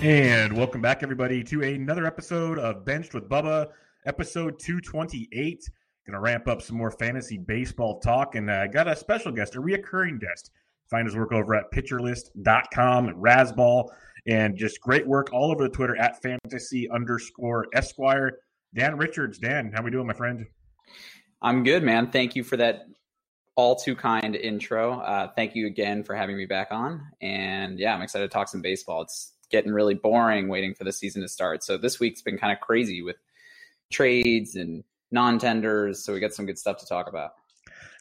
And welcome back, everybody, to another episode of Benched with Bubba, episode 228. Going to ramp up some more fantasy baseball talk, and I uh, got a special guest, a reoccurring guest. Find his work over at pitcherlist.com, at Razzball, and just great work all over the Twitter at fantasy underscore Esquire. Dan Richards. Dan, how we doing, my friend? I'm good, man. Thank you for that all too kind intro. Uh, thank you again for having me back on. And yeah, I'm excited to talk some baseball. It's getting really boring waiting for the season to start. So this week's been kind of crazy with trades and non-tenders. So we got some good stuff to talk about.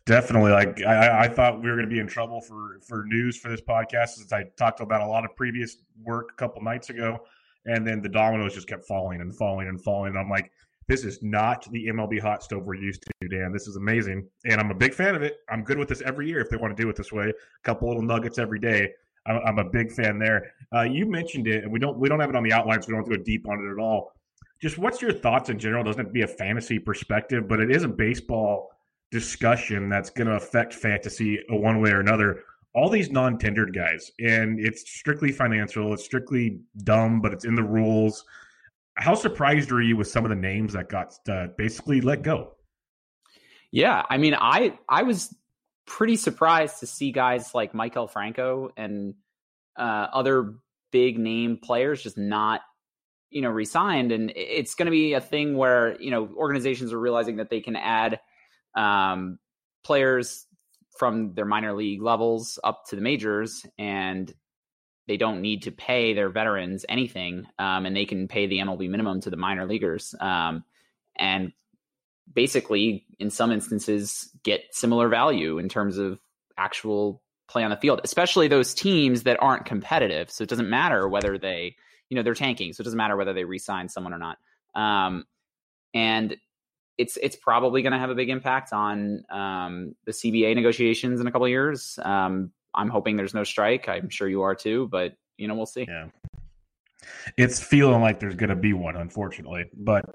Definitely. Like I, I thought we were going to be in trouble for for news for this podcast since I talked about a lot of previous work a couple nights ago, and then the dominoes just kept falling and falling and falling. And I'm like, this is not the MLB hot stove we're used to, Dan. This is amazing, and I'm a big fan of it. I'm good with this every year if they want to do it this way. A couple little nuggets every day. I'm, I'm a big fan there. Uh, you mentioned it, and we don't we don't have it on the outline, so we don't have to go deep on it at all. Just what's your thoughts in general? Doesn't have to be a fantasy perspective, but it is a baseball discussion that's going to affect fantasy one way or another. All these non-tendered guys, and it's strictly financial. It's strictly dumb, but it's in the rules. How surprised are you with some of the names that got uh, basically let go? Yeah, I mean, I I was pretty surprised to see guys like Maikel Franco and uh, other big name players just not, you know, resigned. And it's going to be a thing where you know organizations are realizing that they can add um, players from their minor league levels up to the majors, and they don't need to pay their veterans anything, um, and they can pay the MLB minimum to the minor leaguers. Um, and basically, in some instances, get similar value in terms of actual play on the field, especially those teams that aren't competitive. So it doesn't matter whether they, you know, they're tanking. So it doesn't matter whether they re-sign someone or not. Um, and it's it's probably going to have a big impact on um, the CBA negotiations in a couple of years. Um, I'm hoping there's no strike. I'm sure you are too, but you know, we'll see. Yeah. It's feeling like there's going to be one, unfortunately. But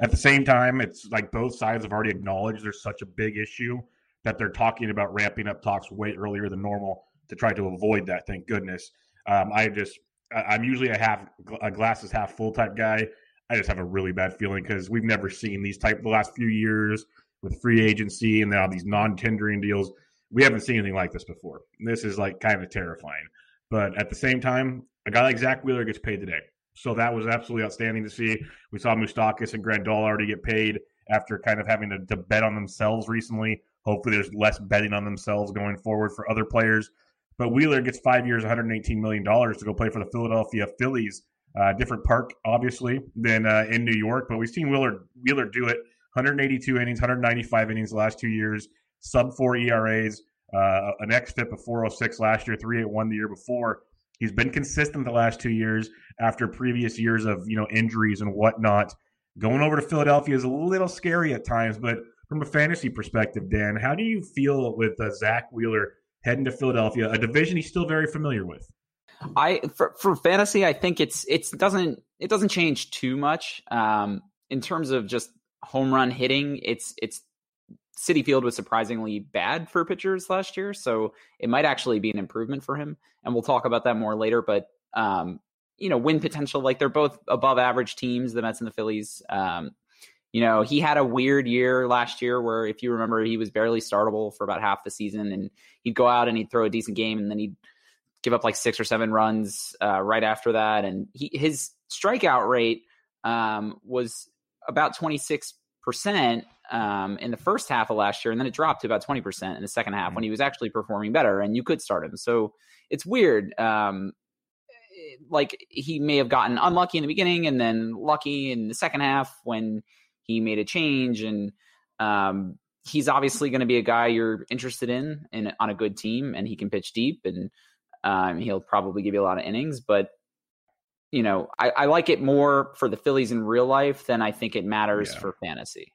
at the same time, it's like both sides have already acknowledged there's such a big issue that they're talking about ramping up talks way earlier than normal to try to avoid that. Thank goodness. Um, I just, I'm usually a half a glasses half full type guy. I just have a really bad feeling because we've never seen these type the last few years with free agency and now these non-tendering deals. We haven't seen anything like this before. This is like kind of terrifying. But at the same time, a guy like Zack Wheeler gets paid today. So that was absolutely outstanding to see. We saw Moustakas and Grandal already get paid after kind of having to, to, bet on themselves recently. Hopefully, there's less betting on themselves going forward for other players. But Wheeler gets five years, $118 million to go play for the Philadelphia Phillies Uh, different park, obviously, than uh, in New York, but we've seen Wheeler Wheeler do it. 182 innings, 195 innings the last two years, sub four ERAs, uh, an xFIP of 406 last year, 381 the year before. He's been consistent the last two years after previous years of you know injuries and whatnot. Going over to Philadelphia is a little scary at times, but from a fantasy perspective, Dan, how do you feel with uh, Zack Wheeler heading to Philadelphia, a division he's still very familiar with? I for, for fantasy, I think it's it's doesn't it doesn't change too much um, in terms of just home run hitting. It's it's Citi Field was surprisingly bad for pitchers last year, so it might actually be an improvement for him. And we'll talk about that more later. But um, you know, win potential, like they're both above average teams, the Mets and the Phillies. Um, you know, he had a weird year last year where, if you remember, he was barely startable for about half the season, and he'd go out and he'd throw a decent game, and then he'd give up like six or seven runs uh, right after that, and he, his strikeout rate um, was about twenty six percent um, in the first half of last year, and then it dropped to about twenty percent in the second half when he was actually performing better, and you could start him. So it's weird. Um, like he may have gotten unlucky in the beginning and then lucky in the second half when he made a change and um, he's obviously going to be a guy you're interested in and on a good team and he can pitch deep and um, he'll probably give you a lot of innings but you know I, I, like it more for the phillies in real life than i think it matters yeah. for fantasy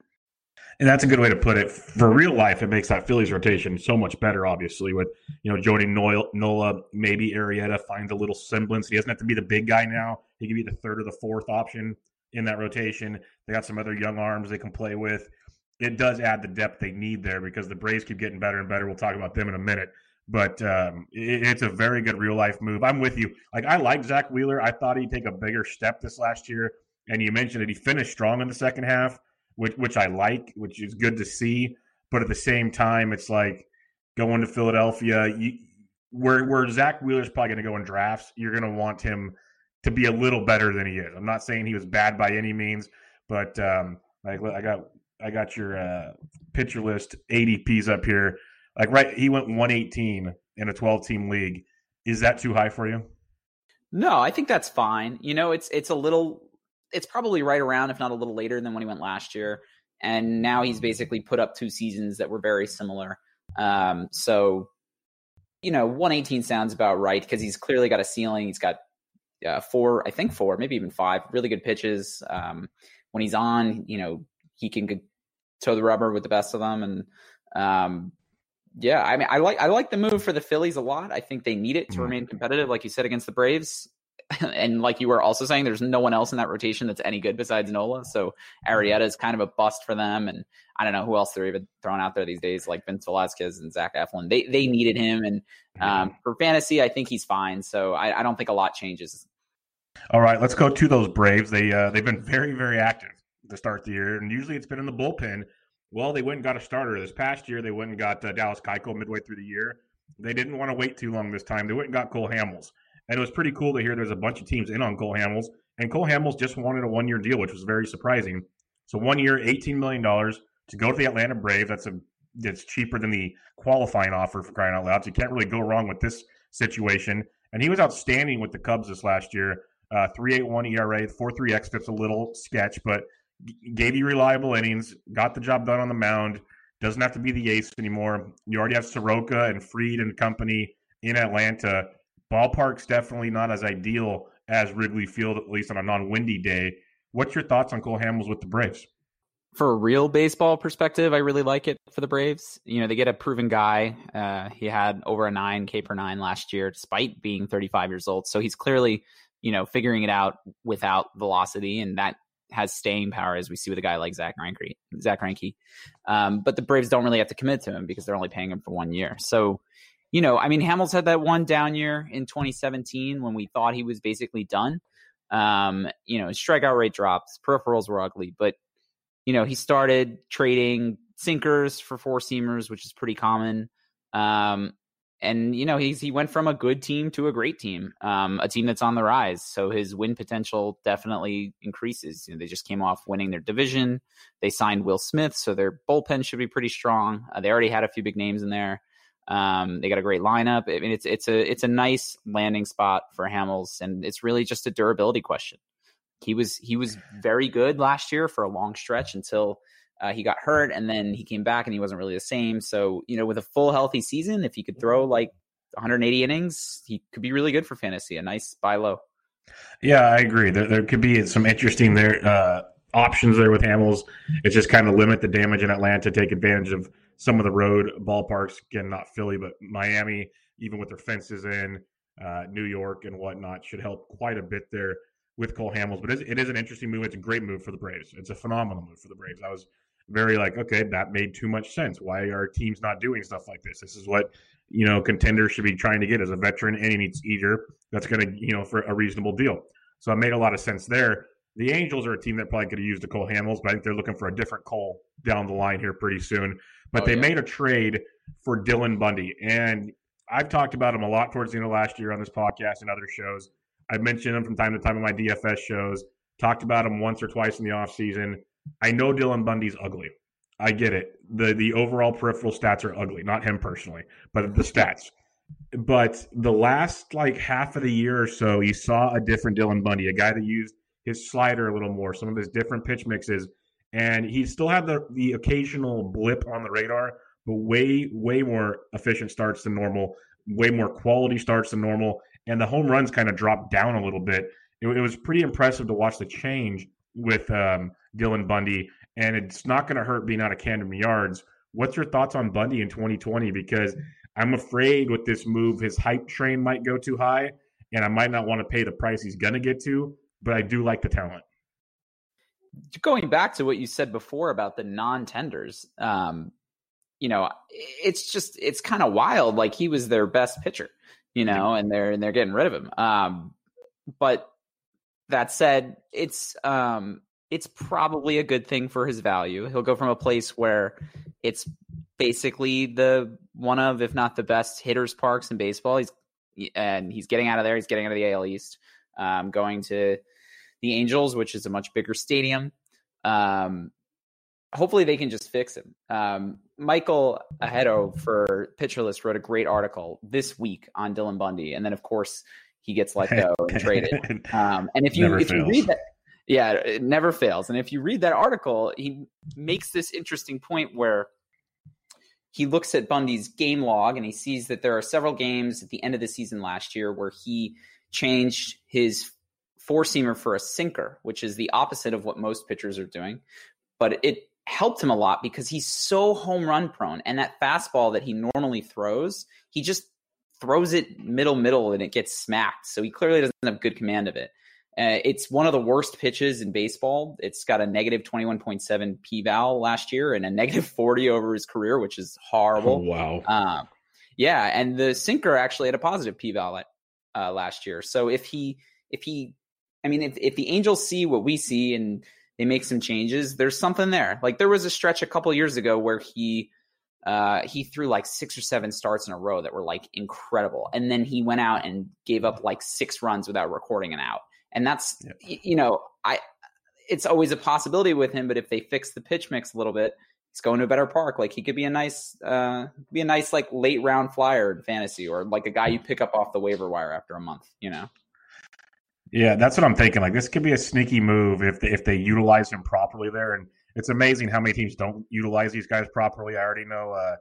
and that's a good way to put it. For real life, it makes that Phillies rotation so much better. Obviously, with you know joining Nola, maybe Arrieta finds a little semblance. He doesn't have to be the big guy now. He can be the third or the fourth option in that rotation. They got some other young arms they can play with. It does add the depth they need there because the Braves keep getting better and better. We'll talk about them in a minute. But um, it, it's a very good real life move. I'm with you. Like I like Zack Wheeler. I thought he'd take a bigger step this last year. And you mentioned that he finished strong in the second half which which I like, which is good to see. But at the same time, it's like going to Philadelphia. You, where where Zack Wheeler's probably going to go in drafts, you're going to want him to be a little better than he is. I'm not saying he was bad by any means, but um, like I got I got your uh, pitcher list ADPs up here. Like right, he went 118 in a 12 team league. Is that too high for you? No, I think that's fine. You know, it's it's a little it's probably right around, if not a little later than when he went last year. And now he's basically put up two seasons that were very similar. Um, so, you know, 118 sounds about right because he's clearly got a ceiling. He's got uh, four, I think four, maybe even five really good pitches. Um, when he's on, you know, he can toe the rubber with the best of them. And um, yeah, I mean, I like I like the move for the Phillies a lot. I think they need it to mm-hmm. remain competitive, like you said, against the Braves. and like you were also saying, there's no one else in that rotation that's any good besides Nola. So Arrieta is kind of a bust for them, and I don't know who else they're even throwing out there these days, like Vince Velasquez and Zach Eflin. They they needed him, and um, for fantasy, I think he's fine. So I, I, don't think a lot changes. All right, let's go to those Braves. They uh, they've been very very active to start the year, and usually it's been in the bullpen. Well, they went and got a starter this past year. They went and got uh, Dallas Keuchel midway through the year. They didn't want to wait too long this time. They went and got Cole Hamels. And it was pretty cool to hear there's a bunch of teams in on Cole Hamels. And Cole Hamels just wanted a one year deal, which was very surprising. So one year, $18 million to go to the Atlanta Brave. That's a it's cheaper than the qualifying offer for crying out loud. So you can't really go wrong with this situation. And he was outstanding with the Cubs this last year. Uh, 3.81 ERA, four three 4.3 xFIP's a little sketch, but gave you reliable innings, got the job done on the mound. Doesn't have to be the ace anymore. You already have Soroka and Fried and company in Atlanta ballpark's definitely not as ideal as Wrigley Field, at least on a non-windy day. What's your thoughts on Cole Hamels with the Braves? For a real baseball perspective, I really like it for the Braves. You know, they get a proven guy. Uh, he had over a nine K per nine last year, despite being 35 years old. So he's clearly, you know, figuring it out without velocity, and that has staying power, as we see with a guy like Zack Greinke. Zack Greinke. Um, but the Braves don't really have to commit to him because they're only paying him for one year. So you know, I mean, Hamels had that one down year in 2017 when we thought he was basically done. Um, you know, his strikeout rate drops, peripherals were ugly, but you know, he started trading sinkers for four seamers, which is pretty common. Um, and you know, he's he went from a good team to a great team, um, a team that's on the rise. So his win potential definitely increases. You know, they just came off winning their division. They signed Will Smith, so their bullpen should be pretty strong. Uh, they already had a few big names in there. Um, they got a great lineup. I mean, it's it's a it's a nice landing spot for Hamels, and it's really just a durability question. He was he was very good last year for a long stretch until uh, he got hurt, and then he came back and he wasn't really the same. So you know, with a full healthy season, if he could throw like 180 innings, he could be really good for fantasy. A nice buy low. Yeah, I agree. There, there could be some interesting there uh, options there with Hamels. It's just kind of limit the damage in Atlanta, take advantage of some of the road ballparks. Again, not Philly, but Miami, even with their fences in, uh, New York and whatnot, should help quite a bit there with Cole Hamels. But it is an interesting move. It's a great move for the Braves. It's a phenomenal move for the Braves. I was very like, okay, that made too much sense. Why are teams not doing stuff like this? This is what you know contenders should be trying to get as a veteran and needs eater that's going to you know for a reasonable deal. So it made a lot of sense there. The Angels are a team that probably could have used a Cole Hamels, but I think they're looking for a different Cole down the line here pretty soon. But oh, they yeah. made a trade for Dylan Bundy, and I've talked about him a lot towards the end of last year on this podcast and other shows. I've mentioned him from time to time in my DFS shows. Talked about him once or twice in the offseason. I know Dylan Bundy's ugly. I get it. The the overall peripheral stats are ugly, not him personally, but the stats. But the last like half of the year or so, you saw a different Dylan Bundy, a guy that used his slider a little more, some of his different pitch mixes, and he still had the the occasional blip on the radar, but way way more efficient starts than normal, way more quality starts than normal, and the home runs kind of dropped down a little bit. It, it was pretty impressive to watch the change with um, Dylan Bundy and it's not going to hurt being out of Camden Yards. What's your thoughts on Bundy in 2020? Because I'm afraid with this move, his hype train might go too high, and I might not want to pay the price he's going to get to. But I do like the talent. Going back to what you said before about the non-tenders, um, you know, it's just it's kind of wild. Like he was their best pitcher, you know, and they're and they're getting rid of him. Um, but that said, it's um, it's probably a good thing for his value. He'll go from a place where it's basically the one of, if not the best hitters parks in baseball. He's and he's getting out of there. He's getting out of the AL East, um, going to the Angels, which is a much bigger stadium. Um, hopefully, they can just fix him. Um, Michael Ajeto for Pitcher List wrote a great article this week on Dylan Bundy, and then of course he gets let go and traded. Um, and if you if fails. you read that yeah, it never fails. And if you read that article, he makes this interesting point where he looks at Bundy's game log and he sees that there are several games at the end of the season last year where he changed his four seamer for a sinker, which is the opposite of what most pitchers are doing. But it helped him a lot because he's so home run prone. And that fastball that he normally throws, he just throws it middle middle and it gets smacked. So he clearly doesn't have good command of it. Uh, it's one of the worst pitches in baseball. It's got a negative 21.7 p val last year and a negative 40 over his career, which is horrible. Oh, wow. Um, yeah, and the sinker actually had a positive p val uh, last year. So if he, if he, I mean, if, if the Angels see what we see and they make some changes, there's something there. Like there was a stretch a couple years ago where he, uh, he threw like six or seven starts in a row that were like incredible, and then he went out and gave up like six runs without recording an out and that's yeah. you know I it's always a possibility with him. But if they fix the pitch mix a little bit, he's going to a better park. Like he could be a nice uh, be a nice like late round flyer in fantasy, or like a guy you pick up off the waiver wire after a month. You know. Yeah, that's what I'm thinking. Like this could be a sneaky move if they, if they utilize him properly there. And it's amazing how many teams don't utilize these guys properly. I already know. Uh,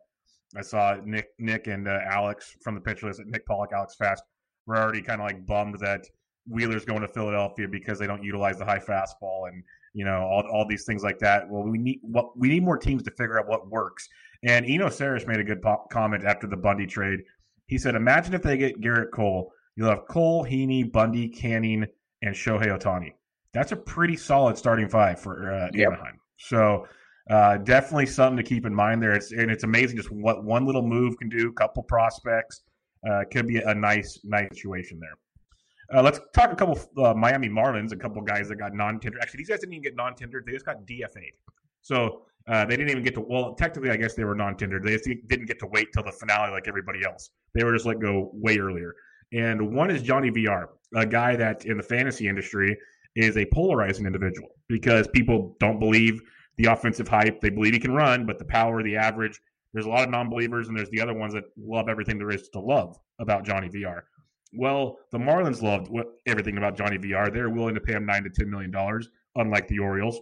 I saw Nick Nick and uh, Alex from the pitch list. Nick Pollack, Alex Fast, We're already kind of like bummed that Wheeler's going to Philadelphia because they don't utilize the high fastball and you know all, all these things like that. Well, we need what we need more teams to figure out what works. And Eno Sarris made a good comment after the Bundy trade. He said, "Imagine if they get Gerrit Cole. You'll have Cole, Heaney, Bundy, Canning, and Shohei Ohtani. That's a pretty solid starting five for uh, yep. Anaheim. So." Uh, definitely something to keep in mind there. It's and it's amazing just what one little move can do. Couple prospects uh, could be a nice, nice situation there. Uh, let's talk a couple uh, Miami Marlins, a couple guys that got non-tender. Actually, these guys didn't even get non-tendered; they just got DFA'd. So uh, they didn't even get to. Well, technically, I guess they were non-tendered. They just didn't get to wait till the finale like everybody else. They were just let go way earlier. And one is Johnny Villar, a guy that in the fantasy industry is a polarizing individual because people don't believe the offensive hype. They believe he can run, but the power, the average, There's a lot of non-believers, and there's the other ones that love everything there is to love about Johnny Villar. Well, the Marlins loved everything about Johnny Villar. They're willing to pay him nine to ten million dollars, unlike the Orioles,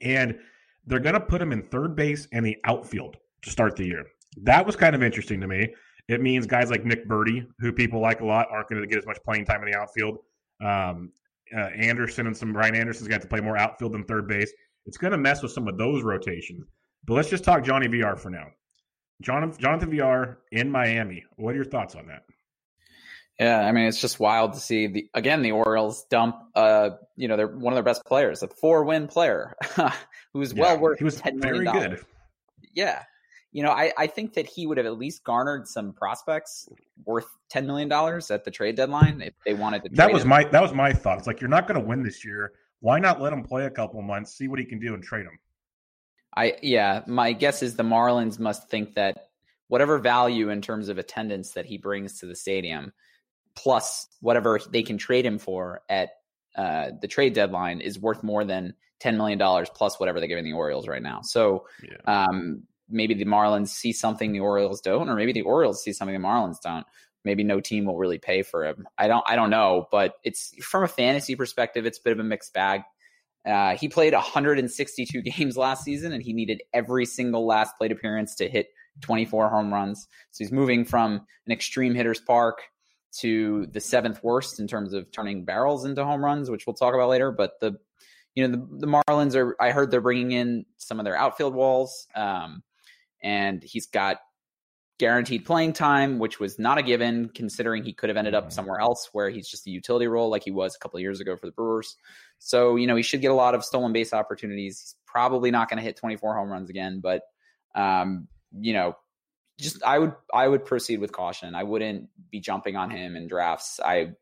and they're going to put him in third base and the outfield to start the year. That was kind of interesting to me. It means guys like Nick Birdie, who people like a lot, aren't going to get as much playing time in the outfield. Um, uh, Anderson and some Brian Anderson's got to play more outfield than third base. It's going to mess with some of those rotations. But let's just talk Johnny Villar for now. Jonathan, Jonathan Villar in Miami. What are your thoughts on that? Yeah, I mean it's just wild to see the again the Orioles dump uh you know they're one of their best players, a four win player who's yeah, well worth he was very good. Yeah. You know, I, I think that he would have at least garnered some prospects worth ten million dollars at the trade deadline if they wanted to. That was him. my that was my thought. It's like you're not going to win this year. Why not let him play a couple months, see what he can do, and trade him? I yeah, my guess is the Marlins must think that whatever value in terms of attendance that he brings to the stadium, plus whatever they can trade him for at uh, the trade deadline, is worth more than ten million dollars plus whatever they're giving the Orioles right now. So yeah. um, maybe the Marlins see something the Orioles don't, or maybe the Orioles see something the Marlins don't. Maybe no team will really pay for him. I don't. I don't know, but it's from a fantasy perspective, it's a bit of a mixed bag. Uh, he played 162 games last season, and he needed every single last plate appearance to hit 24 home runs. So he's moving from an extreme hitter's park to the seventh worst in terms of turning barrels into home runs, which we'll talk about later. But the you know the, the Marlins are. I heard they're bringing in some of their outfield walls, um, and he's got guaranteed playing time, which was not a given considering he could have ended up mm-hmm. somewhere else where he's just a utility role like he was a couple of years ago for the Brewers. So, you know, he should get a lot of stolen base opportunities. He's probably not going to hit 24 home runs again, but um, you know, just I would I would proceed with caution. I wouldn't be jumping on him in drafts. I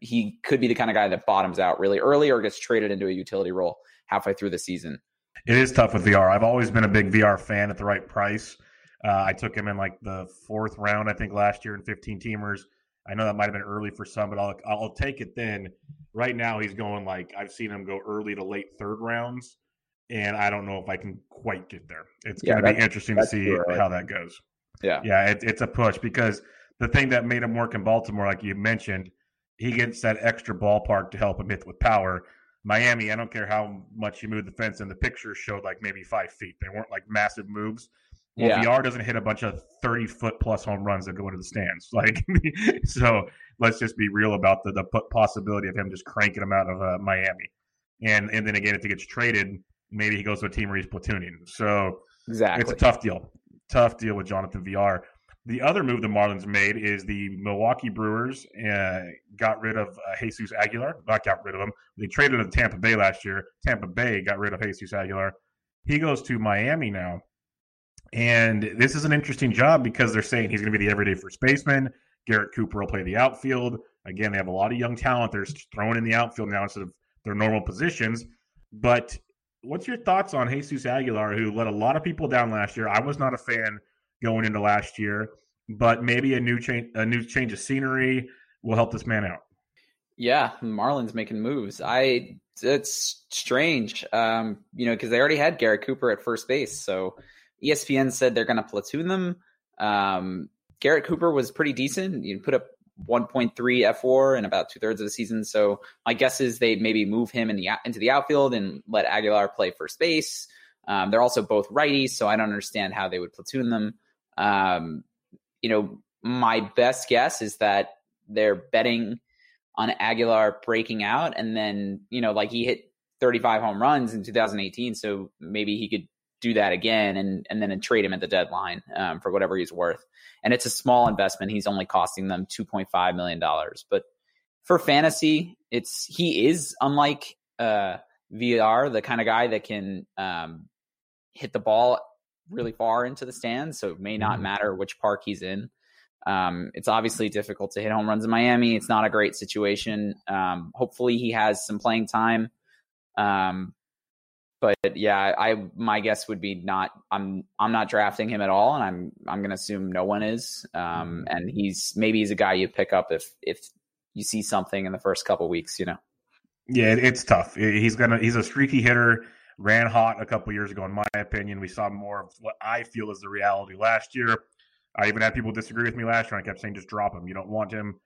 he could be the kind of guy that bottoms out really early or gets traded into a utility role halfway through the season. It is tough with Villar. I've always been a big Villar fan at the right price. Uh, I took him in like the fourth round, I think, last year in 15 teamers. I know that might have been early for some, but I'll I'll take it then. Right now, he's going like I've seen him go early to late third rounds, and I don't know if I can quite get there. It's yeah, going to be interesting to see how that goes. Yeah, yeah, it, it's a push because the thing that made him work in Baltimore, like you mentioned, he gets that extra ballpark to help him hit with power. Miami, I don't care how much you move the fence, and the pictures showed like maybe five feet. They weren't like massive moves. Well, yeah. Villar doesn't hit a bunch of 30 foot plus home runs that go into the stands. Like, so let's just be real about the, the possibility of him just cranking them out of uh, Miami. And and then again, if he gets traded, maybe he goes to a team where he's platooning. So exactly, it's a tough deal. Tough deal with Jonathan Villar. The other move the Marlins made is the Milwaukee Brewers uh, got rid of uh, Jesus Aguilar. Not got rid of him. They traded him to Tampa Bay last year. Tampa Bay got rid of Jesus Aguilar. He goes to Miami now. And this is an interesting job because they're saying he's going to be the everyday first baseman. Garrett Cooper will play the outfield. Again, they have a lot of young talent. They're throwing in the outfield now instead of their normal positions. But what's your thoughts on Jesus Aguilar, who let a lot of people down last year? I was not a fan going into last year, but maybe a new change, a new change of scenery will help this man out. Yeah, Marlins making moves. I it's strange, um, you know, because they already had Garrett Cooper at first base, so ESPN said they're going to platoon them. Um, Garrett Cooper was pretty decent. You put up 1.3 fWAR in about two thirds of the season. So my guess is they maybe move him in the into the outfield and let Aguilar play first base. Um, they're also both righties, so I don't understand how they would platoon them. Um, you know, my best guess is that they're betting on Aguilar breaking out, and then you know, like he hit 35 home runs in 2018, so maybe he could do that again and and then trade him at the deadline um, for whatever he's worth. And it's a small investment. He's only costing them two point five million dollars. But for fantasy, it's he is unlike uh, Villar, the kind of guy that can um, hit the ball really far into the stands. So it may not mm-hmm. matter which park he's in. Um, it's obviously difficult to hit home runs in Miami. It's not a great situation. Um, hopefully, he has some playing time. Um, but yeah, I my guess would be not. I'm I'm not drafting him at all, and I'm I'm going to assume no one is. Um, mm-hmm. and he's maybe he's a guy you pick up if if you see something in the first couple weeks, you know. Yeah, it's tough. He's gonna he's a streaky hitter. Ran hot a couple years ago. In my opinion, we saw more of what I feel is the reality last year. I even had people disagree with me last year. I kept saying just drop him. You don't want him.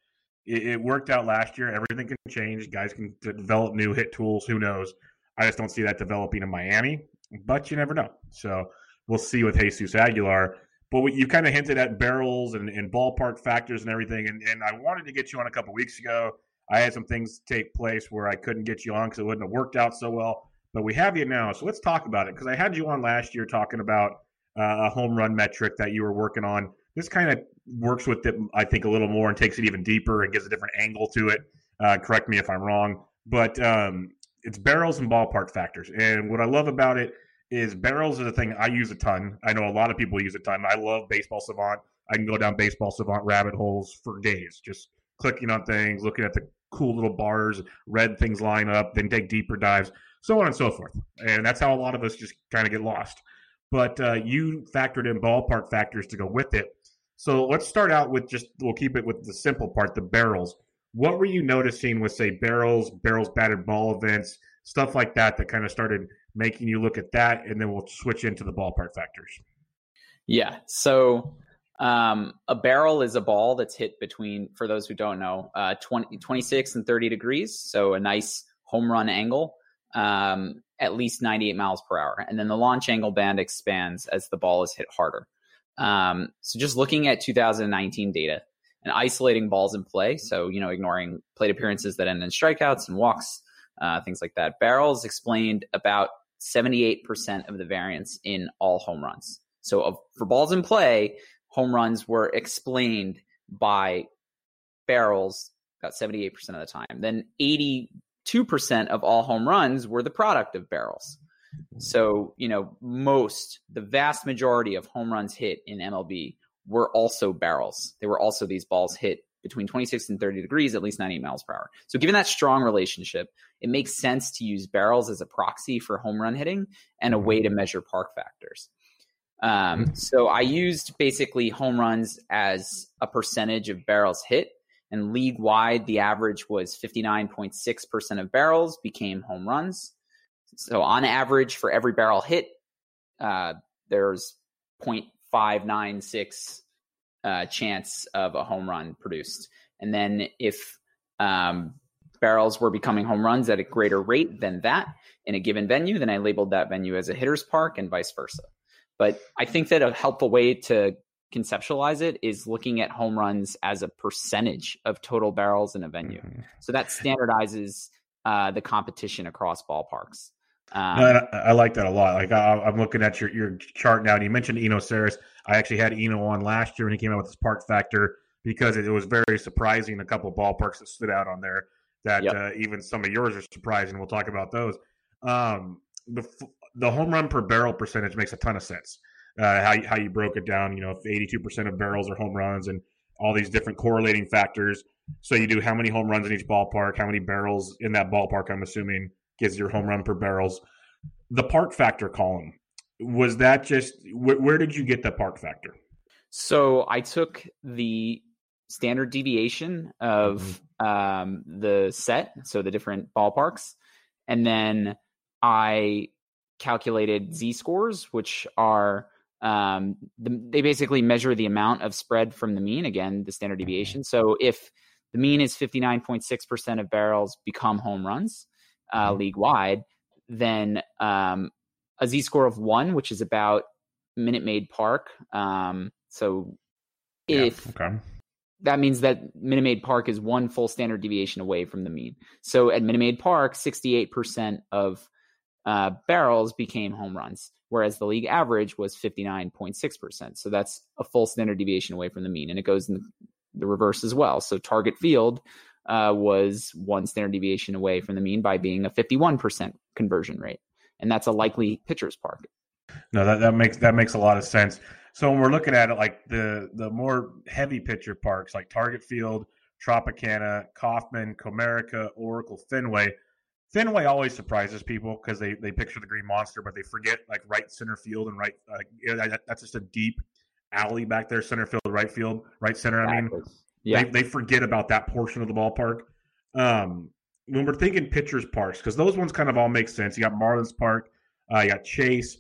It, it worked out last year. Everything can change. Guys can develop new hit tools. Who knows? I just don't see that developing in Miami. But you never know. So we'll see with Jesus Aguilar. But you kind of hinted at barrels and, and, ballpark factors and everything. And, and I wanted to get you on a couple weeks ago. I had some things take place where I couldn't get you on because it wouldn't have worked out so well. But we have you now. So let's talk about it because I had you on last year talking about uh, a home run metric that you were working on. This kind of works with it, I think, a little more and takes it even deeper and gives a different angle to it. Uh, correct me if I'm wrong. But um, it's barrels and ballpark factors. And what I love about it is barrels is a thing I use a ton. I know a lot of people use a ton. I love Baseball Savant. I can go down Baseball Savant rabbit holes for days, just clicking on things, looking at the cool little bars, red things line up, then take deeper dives, so on and so forth. And that's how a lot of us just kind of get lost. But uh, you factored in ballpark factors to go with it. So let's start out with just, we'll keep it with the simple part, the barrels. What were you noticing with, say, barrels, barrels batted ball events, stuff like that, that kind of started making you look at that? And then we'll switch into the ballpark factors. Yeah. So um, a barrel is a ball that's hit between, for those who don't know, uh, 20, 26 and 30 degrees. So a nice home run angle, um, at least 98 miles per hour. And then the launch angle band expands as the ball is hit harder. Um, so just looking at 2019 data and isolating balls in play. So, you know, ignoring plate appearances that end in strikeouts and walks, uh, things like that. Barrels explained about 78% of the variance in all home runs. So for balls in play, home runs were explained by barrels about 78% of the time. Then 82% of all home runs were the product of barrels. So, you know, most, the vast majority of home runs hit in MLB were also barrels. They were also these balls hit between 26 and 30 degrees, at least 90 miles per hour. So, given that strong relationship, it makes sense to use barrels as a proxy for home run hitting and a way to measure park factors. Um, mm-hmm. so I used basically home runs as a percentage of barrels hit. And league wide, the average was 59.6% of barrels became home runs. So on average, for every barrel hit, uh, there's 0.596 uh, chance of a home run produced. And then if um, barrels were becoming home runs at a greater rate than that in a given venue, then I labeled that venue as a hitter's park and vice versa. But I think that a helpful way to conceptualize it is looking at home runs as a percentage of total barrels in a venue. Mm-hmm. So that standardizes uh, the competition across ballparks. Um, no, I, I, like that a lot. Like I, am looking at your, your chart now, and you mentioned Eno Sarris. I actually had Eno on last year when he came out with his park factor because it, it was very surprising. A couple of ballparks that stood out on there that yep. uh, even some of yours are surprising. We'll talk about those. Um, the the home run per barrel percentage makes a ton of sense. Uh, how how you broke it down, you know, if 82% of barrels are home runs and all these different correlating factors. So you do how many home runs in each ballpark, how many barrels in that ballpark. I'm assuming gives your home run per barrels. The park factor column was that just wh- where did you get the park factor? So I took the standard deviation of mm-hmm. um, the set, so the different ballparks, and then I calculated z scores, which are um, the, they basically measure the amount of spread from the mean. Again, the standard mm-hmm. deviation. So if the mean is 59.6% of barrels become home runs uh, mm-hmm. league wide, then um, a z score of one, which is about Minute Maid Park. Um, so if yeah, okay. that means that Minute Maid Park is one full standard deviation away from the mean. So at Minute Maid Park, 68% of uh, barrels became home runs, whereas the league average was 59.6%. So that's a full standard deviation away from the mean. And it goes in the reverse as well. So target field uh, was one standard deviation away from the mean by being a 51% conversion rate. And that's a likely pitcher's park. No, that, that makes that makes a lot of sense. So when we're looking at it, like the the more heavy pitcher parks, like Target Field, Tropicana, Kauffman, Comerica, Oracle, Fenway, Fenway always surprises people because they, they picture the Green Monster, but they forget like right center field and right. Uh, that, that's just a deep alley back there, center field, right field, right center. I mean, yeah. they, they forget about that portion of the ballpark. Um, when we're thinking pitchers parks, because those ones kind of all make sense. You got Marlins Park, Uh, you got Chase.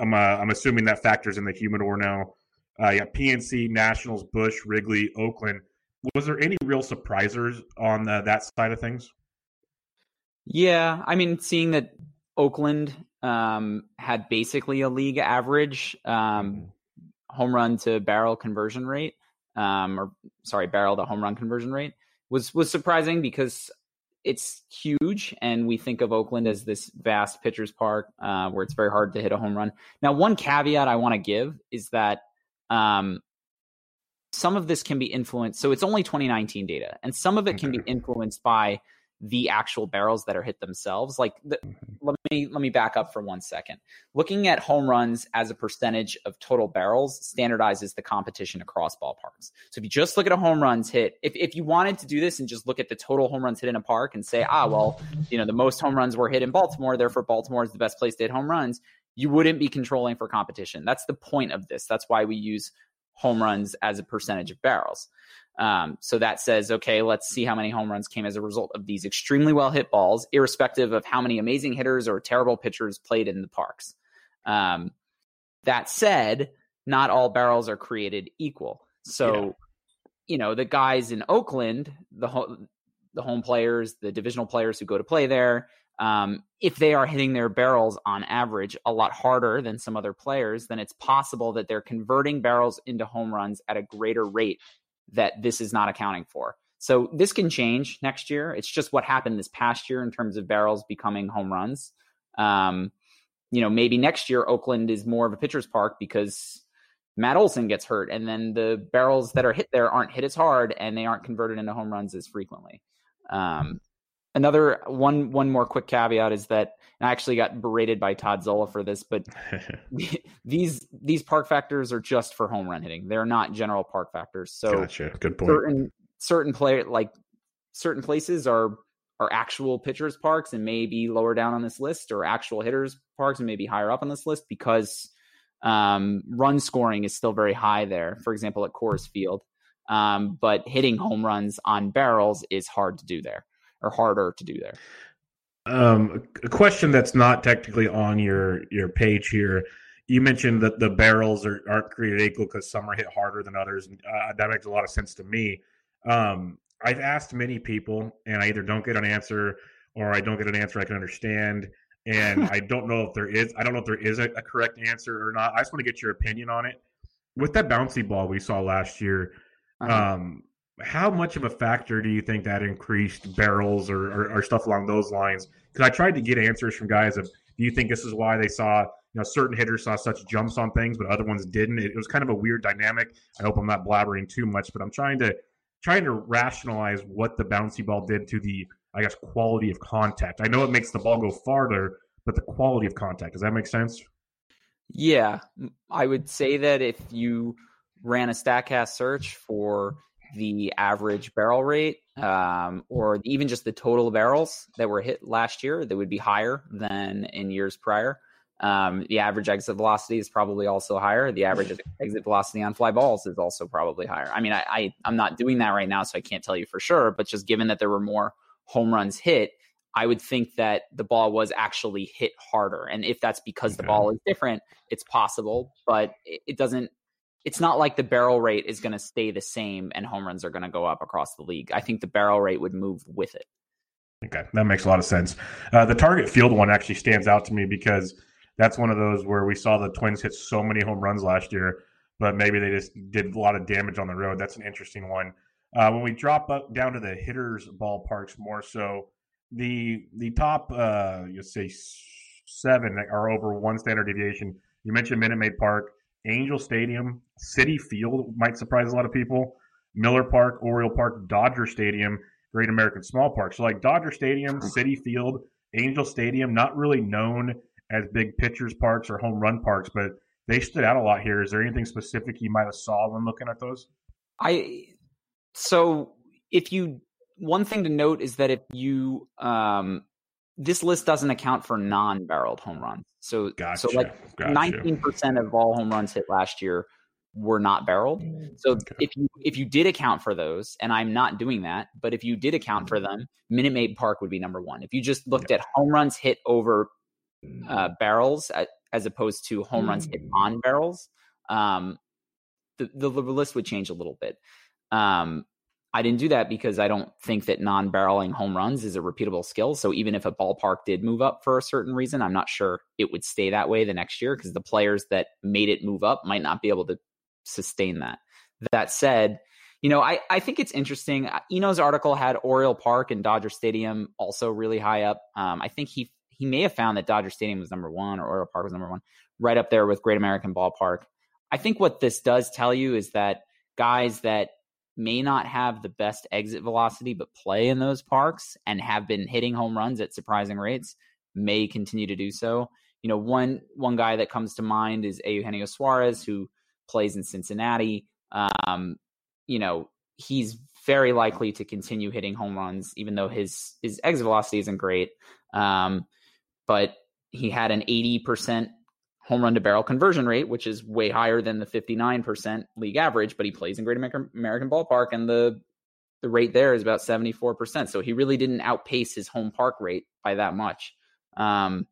I'm uh, I'm assuming that factors in the humidor now. Uh, you got PNC, Nationals, Busch, Wrigley, Oakland. Was there any real surprisers on the, that side of things? Yeah, I mean, seeing that Oakland um, had basically a league average um, mm-hmm. home run to barrel conversion rate, um, or sorry, barrel to home run conversion rate was was surprising because it's huge, and we think of Oakland as this vast pitcher's park uh, where it's very hard to hit a home run. Now, one caveat I want to give is that um, some of this can be influenced. So it's only 2019 data, and some of it can be influenced by the actual barrels that are hit themselves. Like, the, mm-hmm. let me let me back up for one second. Looking at home runs as a percentage of total barrels standardizes the competition across ballparks. So if you just look at a home runs hit, if if you wanted to do this and just look at the total home runs hit in a park and say, ah, well, you know, the most home runs were hit in Baltimore, therefore Baltimore is the best place to hit home runs. You wouldn't be controlling for competition. That's the point of this. That's why we use home runs as a percentage of barrels. Um, so that says, okay, let's see how many home runs came as a result of these extremely well hit balls, irrespective of how many amazing hitters or terrible pitchers played in the parks. Um, that said, not all barrels are created equal. So, yeah. you know, the guys in Oakland, the ho- the home players, the divisional players who go to play there, um, if they are hitting their barrels on average a lot harder than some other players, then it's possible that they're converting barrels into home runs at a greater rate that this is not accounting for. So this can change next year. It's just what happened this past year in terms of barrels becoming home runs. Um, you know, maybe next year Oakland is more of a pitcher's park because Matt Olson gets hurt, and then the barrels that are hit there aren't hit as hard, and they aren't converted into home runs as frequently. Um, another one one more quick caveat is that I actually got berated by Todd Zola for this, but these these park factors are just for home run hitting. They're not general park factors. So gotcha. Good point. Certain certain play like certain places are are actual pitchers parks and maybe lower down on this list, or actual hitters parks and maybe higher up on this list because um, run scoring is still very high there. For example, at Coors Field, um, but hitting home runs on barrels is hard to do there or harder to do there. Um, a question that's not technically on your your page here. You mentioned that the barrels are, aren't created equal because some are hit harder than others. And, uh, that makes a lot of sense to me. Um, I've asked many people, and I either don't get an answer or I don't get an answer I can understand. And I don't know if there is. I don't know if there is a, a correct answer or not. I just want to get your opinion on it. With that bouncy ball we saw last year, uh-huh. um, how much of a factor do you think that increased barrels or, or, or stuff along those lines? Because I tried to get answers from guys of, do you think this is why they saw, you know, certain hitters saw such jumps on things, but other ones didn't? It, it was kind of a weird dynamic. I hope I'm not blabbering too much, but I'm trying to trying to rationalize what the bouncy ball did to the, I guess, quality of contact. I know it makes the ball go farther, but the quality of contact. Does that make sense? Yeah, I would say that if you ran a Statcast search for the average barrel rate um, or even just the total barrels that were hit last year that would be higher than in years prior. Um, the average exit velocity is probably also higher. The average exit velocity on fly balls is also probably higher. I mean, I, I I'm not doing that right now, so I can't tell you for sure. But just given that there were more home runs hit, I would think that the ball was actually hit harder. And if that's because okay. the ball is different, it's possible, but it, it doesn't it's not like the barrel rate is going to stay the same and home runs are going to go up across the league. I think the barrel rate would move with it. Okay, that makes a lot of sense. Uh, the target field one actually stands out to me because that's one of those where we saw the Twins hit so many home runs last year, but maybe they just did a lot of damage on the road. That's an interesting one. Uh, when we drop up down to the hitters' ballparks more so, the the top uh, you say seven are over one standard deviation. You mentioned Minute Maid Park. Angel Stadium, Citi Field might surprise a lot of people. Miller Park, Oriole Park, Dodger Stadium, Great American Small Park. So like Dodger Stadium, Citi Field, Angel Stadium, not really known as big pitchers parks or home run parks, but they stood out a lot here. Is there anything specific you might have saw when looking at those? I so if you one thing to note is that if you um this list doesn't account for non-barreled home runs. So, gotcha. so like nineteen percent of all home runs hit last year were not barreled. So okay. if you if you did account for those, and I'm not doing that, but if you did account for them, Minute Maid Park would be number one. If you just looked yeah. at home runs hit over uh, barrels at, as opposed to home runs hit on barrels, um, the, the, the list would change a little bit. Um, I didn't do that because I don't think that non-barreling home runs is a repeatable skill. So even if a ballpark did move up for a certain reason, I'm not sure it would stay that way the next year because the players that made it move up might not be able to sustain that. That said, you know, I, I think it's interesting. Uh, Eno's article had Oriole Park and Dodger Stadium also really high up. Um, I think he he may have found that Dodger Stadium was number one or Oriole Park was number one, right up there with Great American Ballpark. I think what this does tell you is that guys that may not have the best exit velocity, but play in those parks and have been hitting home runs at surprising rates may continue to do so. You know, one one guy that comes to mind is Eugenio Suarez, who plays in Cincinnati. Um, you know, he's very likely to continue hitting home runs, even though his his exit velocity isn't great. Um, but he had an 80% home run to barrel conversion rate, which is way higher than the 59% league average, but he plays in Great American Ballpark and the the rate there is about 74%. So he really didn't outpace his home park rate by that much. Um,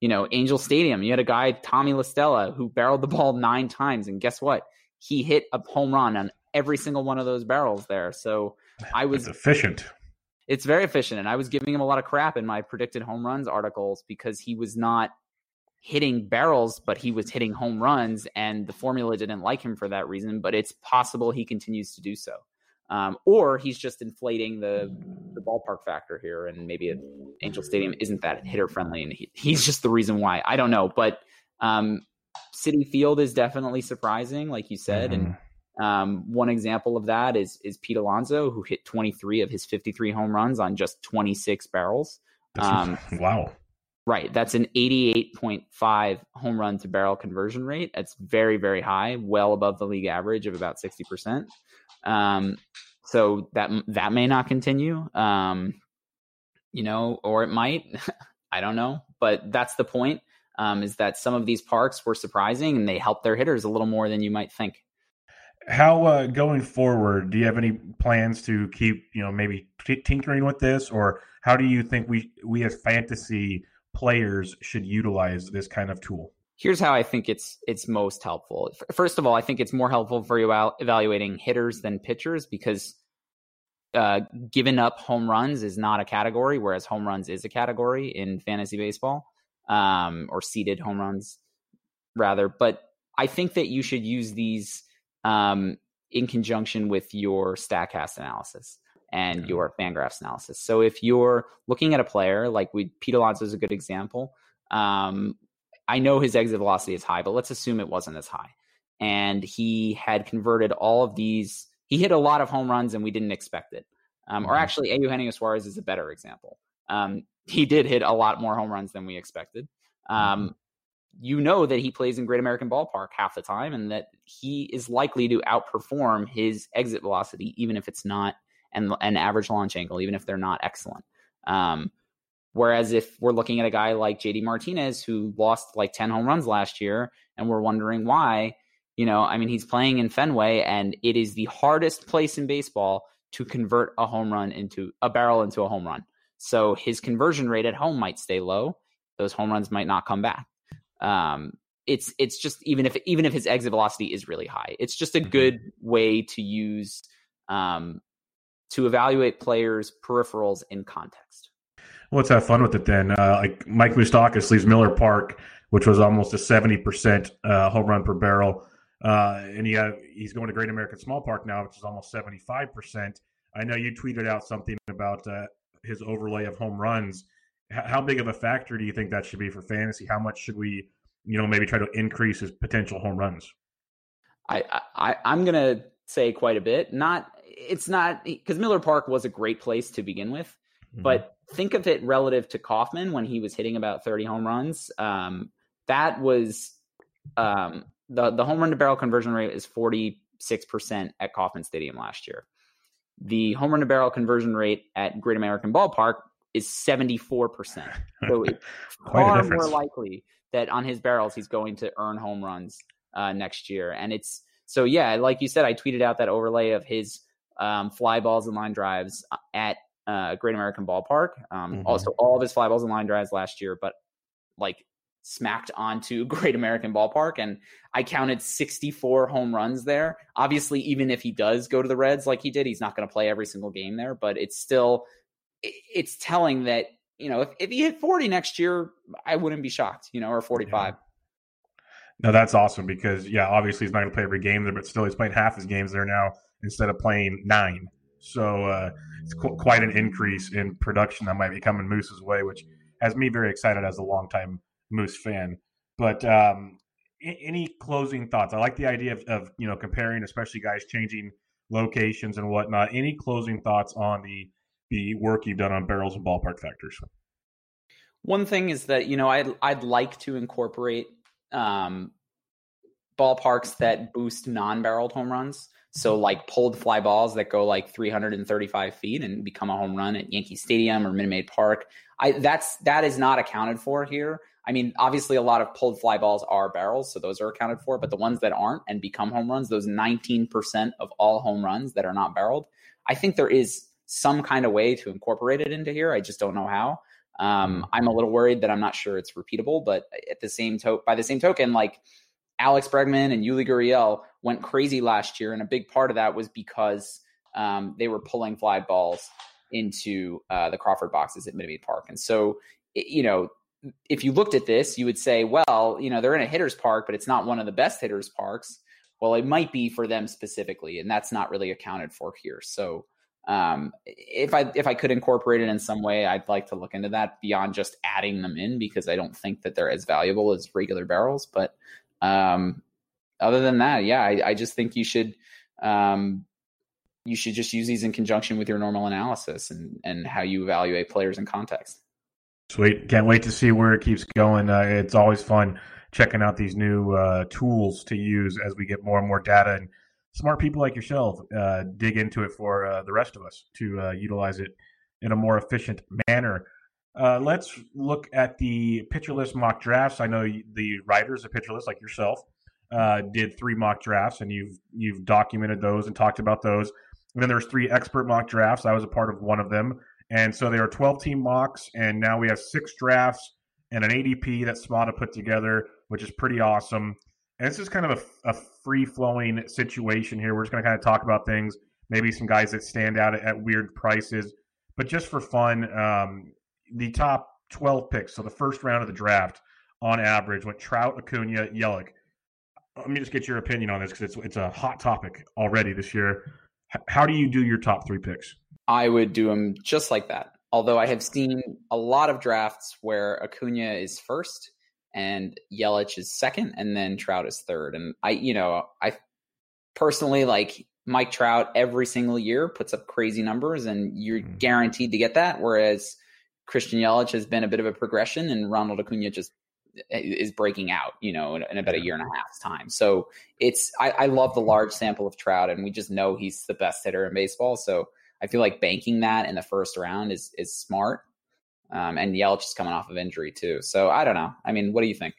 you know, Angel Stadium, you had a guy, Tommy La Stella, who barreled the ball nine times. And guess what? He hit a home run on every single one of those barrels there. So I was efficient. It's very efficient. And I was giving him a lot of crap in my predicted home runs articles because he was not hitting barrels, but he was hitting home runs, and the formula didn't like him for that reason. But it's possible he continues to do so, um, or he's just inflating the the ballpark factor here, and maybe Angel Stadium isn't that hitter friendly, and he, he's just the reason why. I don't know, but um, Citi Field is definitely surprising, like you said, mm-hmm. and. Um, one example of that is is Pete Alonso, who hit 23 of his 53 home runs on just 26 barrels. Um, wow. Right. That's an 88.5 home run to barrel conversion rate. That's very, very high, well above the league average of about 60%. Um, so that that may not continue. Um, you know, or it might. I don't know. But that's the point. Um, is that some of these parks were surprising and they helped their hitters a little more than you might think. How uh, going forward? Do you have any plans to keep, you know, maybe t- tinkering with this, or how do you think we we as fantasy players should utilize this kind of tool? Here's how I think it's it's most helpful. First of all, I think it's more helpful for you evaluating hitters than pitchers because uh, giving up home runs is not a category, whereas home runs is a category in fantasy baseball, um, or seeded home runs rather. But I think that you should use these um, in conjunction with your Statcast analysis and okay. your Fangraphs analysis. So if you're looking at a player like we, Pete Alonso is a good example. Um, I know his exit velocity is high, but let's assume it wasn't as high. And he had converted all of these. He hit a lot of home runs, and we didn't expect it. Um, mm-hmm. Or actually, Eugenio Suarez is a better example. Um, he did hit a lot more home runs than we expected. Um, mm-hmm. You know that he plays in Great American Ballpark half the time, and that he is likely to outperform his exit velocity, even if it's not and an average launch angle, even if they're not excellent. Um, whereas if we're looking at a guy like JD Martinez who lost like 10 home runs last year and we're wondering why, you know, I mean, he's playing in Fenway and it is the hardest place in baseball to convert a home run into a barrel into a home run. So his conversion rate at home might stay low. Those home runs might not come back. Um, it's it's just even if even if his exit velocity is really high, it's just a mm-hmm. good way to use um, to evaluate players' peripherals in context. Let's have fun with it then. Uh, like Mike Moustakas leaves Miller Park, which was almost a seventy percent uh, home run per barrel, uh, and he he's going to Great American Small Park now, which is almost seventy five percent. I know you tweeted out something about uh, his overlay of home runs. H- how big of a factor do you think that should be for fantasy? How much should we, you know, maybe try to increase his potential home runs? I, I I'm gonna say quite a bit. Not it's not because Miller Park was a great place to begin with, mm-hmm. but think of it relative to Kauffman when he was hitting about 30 home runs. Um, that was um, the the home run to barrel conversion rate is 46% at Kauffman Stadium last year. The home run to barrel conversion rate at Great American Ballpark is 74%. So it's far more likely that on his barrels he's going to earn home runs uh, next year. And it's so yeah, like you said, I tweeted out that overlay of his um, fly balls and line drives uh, at uh, Great American Ballpark. Um, mm-hmm. Also, all of his fly balls and line drives last year, but like smacked onto Great American Ballpark. And I counted 64 home runs there. Obviously, even if he does go to the Reds like he did, he's not going to play every single game there, but it's still it's telling that, you know, if, if he hit 40 next year, I wouldn't be shocked, you know, or 45. Yeah. No, that's awesome because yeah, obviously he's not going to play every game there, but still he's playing half his games there now instead of playing nine. So uh, it's qu- quite an increase in production that might be coming Moose's way, which has me very excited as a longtime Moose fan. But um, any closing thoughts? I like the idea of, of, you know comparing, especially guys changing locations and whatnot. Any closing thoughts on the the work you've done on barrels and ballpark factors? One thing is that you know I'd I'd like to incorporate um, ballparks that boost non-barreled home runs. So like pulled fly balls that go like 335 feet and become a home run at Yankee Stadium or Minute Maid Park. I that's that is not accounted for here. I mean, obviously, a lot of pulled fly balls are barrels, so those are accounted for. But the ones that aren't and become home runs, those 19% of all home runs that are not barreled, I think there is some kind of way to incorporate it into here. I just don't know how. Um, mm. I'm a little worried that I'm not sure it's repeatable, but at the same to- by the same token, like Alex Bregman and Yuli Gurriel went crazy last year, and a big part of that was because um, they were pulling fly balls into uh, the Crawford boxes at Minute Park, and so you know if you looked at this, you would say, well, you know, they're in a hitter's park, but it's not one of the best hitters parks. Well, it might be for them specifically, and that's not really accounted for here. So, um, if I if I could incorporate it in some way, I'd like to look into that beyond just adding them in because I don't think that they're as valuable as regular barrels. But um, other than that, yeah, I, I just think you should um, you should just use these in conjunction with your normal analysis and and how you evaluate players in context. Sweet. Can't wait to see where it keeps going. Uh, it's always fun checking out these new uh, tools to use as we get more and more data and smart people like yourself uh, dig into it for uh, the rest of us to uh, utilize it in a more efficient manner. Uh, let's look at the pitcher list mock drafts. I know the writers of pitcher list, like yourself, did three mock drafts, and you've you've documented those and talked about those. And then there's three expert mock drafts. I was a part of one of them. And so there are 12 team mocks, and now we have six drafts and an ADP that Smata put together, which is pretty awesome. And this is kind of a, a free flowing situation here. We're just going to kind of talk about things, maybe some guys that stand out at, at weird prices, but just for fun, um, the top 12 picks, so the first round of the draft on average went Trout, Acuna, Yelich. Let me just get your opinion on this because it's, it's a hot topic already this year. H- how do you do your top three picks? I would do them just like that. Although I have seen a lot of drafts where Acuna is first and Yelich is second, and then Trout is third. And I, you know, I personally like Mike Trout every single year puts up crazy numbers, and you're mm-hmm. guaranteed to get that. Whereas Christian Yelich has been a bit of a progression, and Ronald Acuna just is breaking out, you know, in, in about a year and a half's time. So it's I, I, love the large sample of Trout, and we just know he's the best hitter in baseball. So I feel like banking that in the first round is is smart. Um, and Yelich is coming off of injury too, so I don't know. I mean, what do you think?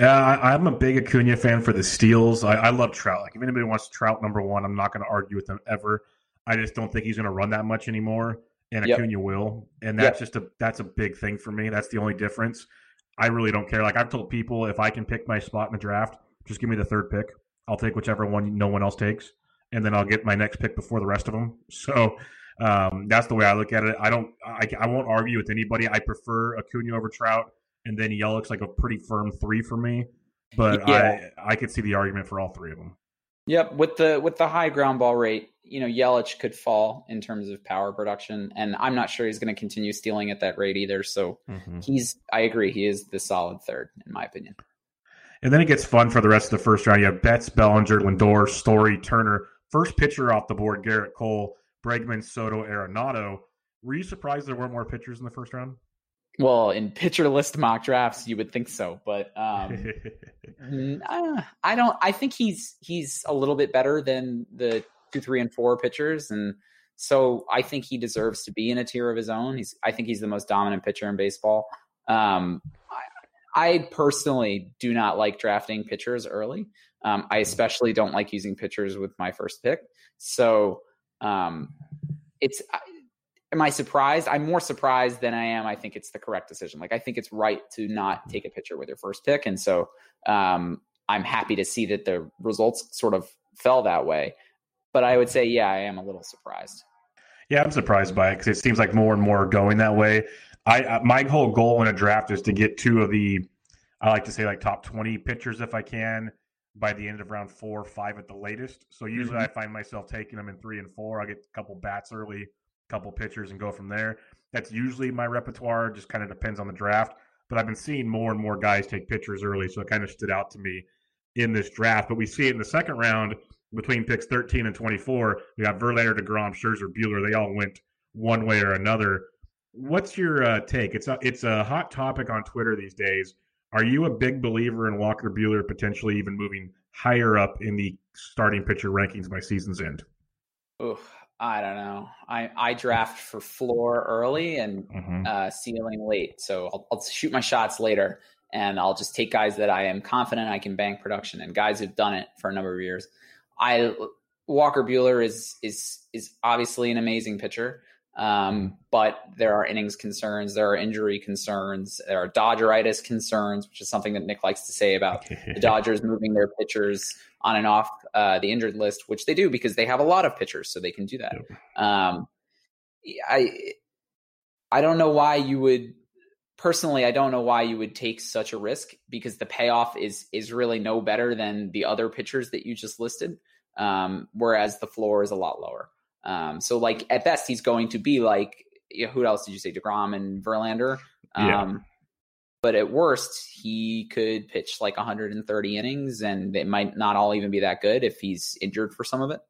Yeah, I, am a big Acuna fan for the steals. I, I, love Trout. Like if anybody wants Trout number one, I'm not going to argue with them ever. I just don't think he's going to run that much anymore, and yep. Acuna will, and that's yep. just a that's a big thing for me. That's the only difference. I really don't care. Like I've told people, if I can pick my spot in the draft, just give me the third pick. I'll take whichever one no one else takes and then I'll get my next pick before the rest of them. So um, that's the way I look at it. I don't, I, I won't argue with anybody. I prefer Acuna over Trout, and then Yelich like a pretty firm three for me. But yeah. I, I could see the argument for all three of them. Yep, with the with the high ground ball rate, you know, Yelich could fall in terms of power production, and I'm not sure he's going to continue stealing at that rate either. So mm-hmm. he's, I agree, he is the solid third in my opinion. And then it gets fun for the rest of the first round. You have Betts, Bellinger, Lindor, Story, Turner, First pitcher off the board, Gerrit Cole, Bregman, Soto, Arenado. Were you surprised there weren't more pitchers in the first round? Well, in pitcher list mock drafts, you would think so, but um, I don't. I think he's he's a little bit better than the two, three, and four pitchers, and so I think he deserves to be in a tier of his own. He's I think he's the most dominant pitcher in baseball. Um, I, I personally do not like drafting pitchers early. Um, I especially don't like using pitchers with my first pick. So um, it's am I surprised? I'm more surprised than I am. I think it's the correct decision. Like I think it's right to not take a pitcher with your first pick, and so um, I'm happy to see that the results sort of fell that way. But I would say, yeah, I am a little surprised. Yeah, I'm surprised by it because it seems like more and more going that way. I uh, my whole goal in a draft is to get two of the, I like to say like top 20 pitchers if I can by the end of round four, five at the latest. So usually mm-hmm. I find myself taking them in three and four. I get a couple bats early, couple pitchers, and go from there. That's usually my repertoire. Just kind of depends on the draft. But I've been seeing more and more guys take pitchers early, so it kind of stood out to me in this draft. But we see it in the second round between picks 13 and 24. We got Verlander, DeGrom, Scherzer, Buehler. They all went one way or another. What's your uh, take? It's a it's a hot topic on Twitter these days. Are you a big believer in Walker Buehler potentially even moving higher up in the starting pitcher rankings by season's end? Oh, I don't know. I I draft for floor early and mm-hmm. uh, ceiling late, so I'll, I'll shoot my shots later, and I'll just take guys that I am confident I can bank production and guys who've done it for a number of years. I Walker Buehler is is is obviously an amazing pitcher. Um, but there are innings concerns, there are injury concerns, there are Dodgeritis concerns, which is something that Nick likes to say about the Dodgers moving their pitchers on and off uh, the injured list, which they do because they have a lot of pitchers, so they can do that. Um, I I don't know why you would personally. I don't know why you would take such a risk because the payoff is is really no better than the other pitchers that you just listed. Um, whereas the floor is a lot lower. Um, so like at best, he's going to be like you know, who else did you say? Degrom and Verlander. Um, yeah. But at worst, he could pitch like 130 innings, and it might not all even be that good if he's injured for some of it.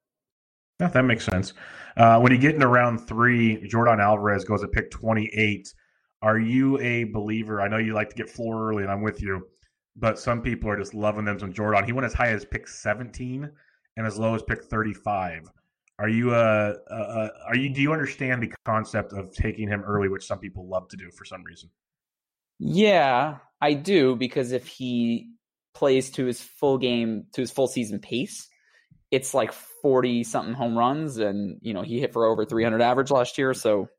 Yeah, that makes sense. Uh, when you get into round three, Yordan Alvarez goes at pick 28. Are you a believer? I know you like to get floor early, and I'm with you, but some people are just loving them some Yordan. He went as high as pick 17 and as low as pick 35. Are you uh, uh, uh, are you do you understand the concept of taking him early, which some people love to do for some reason? Yeah, I do because if he plays to his full game to his full season pace, it's like 40 something home runs and you know, he hit for over 300 average last year, so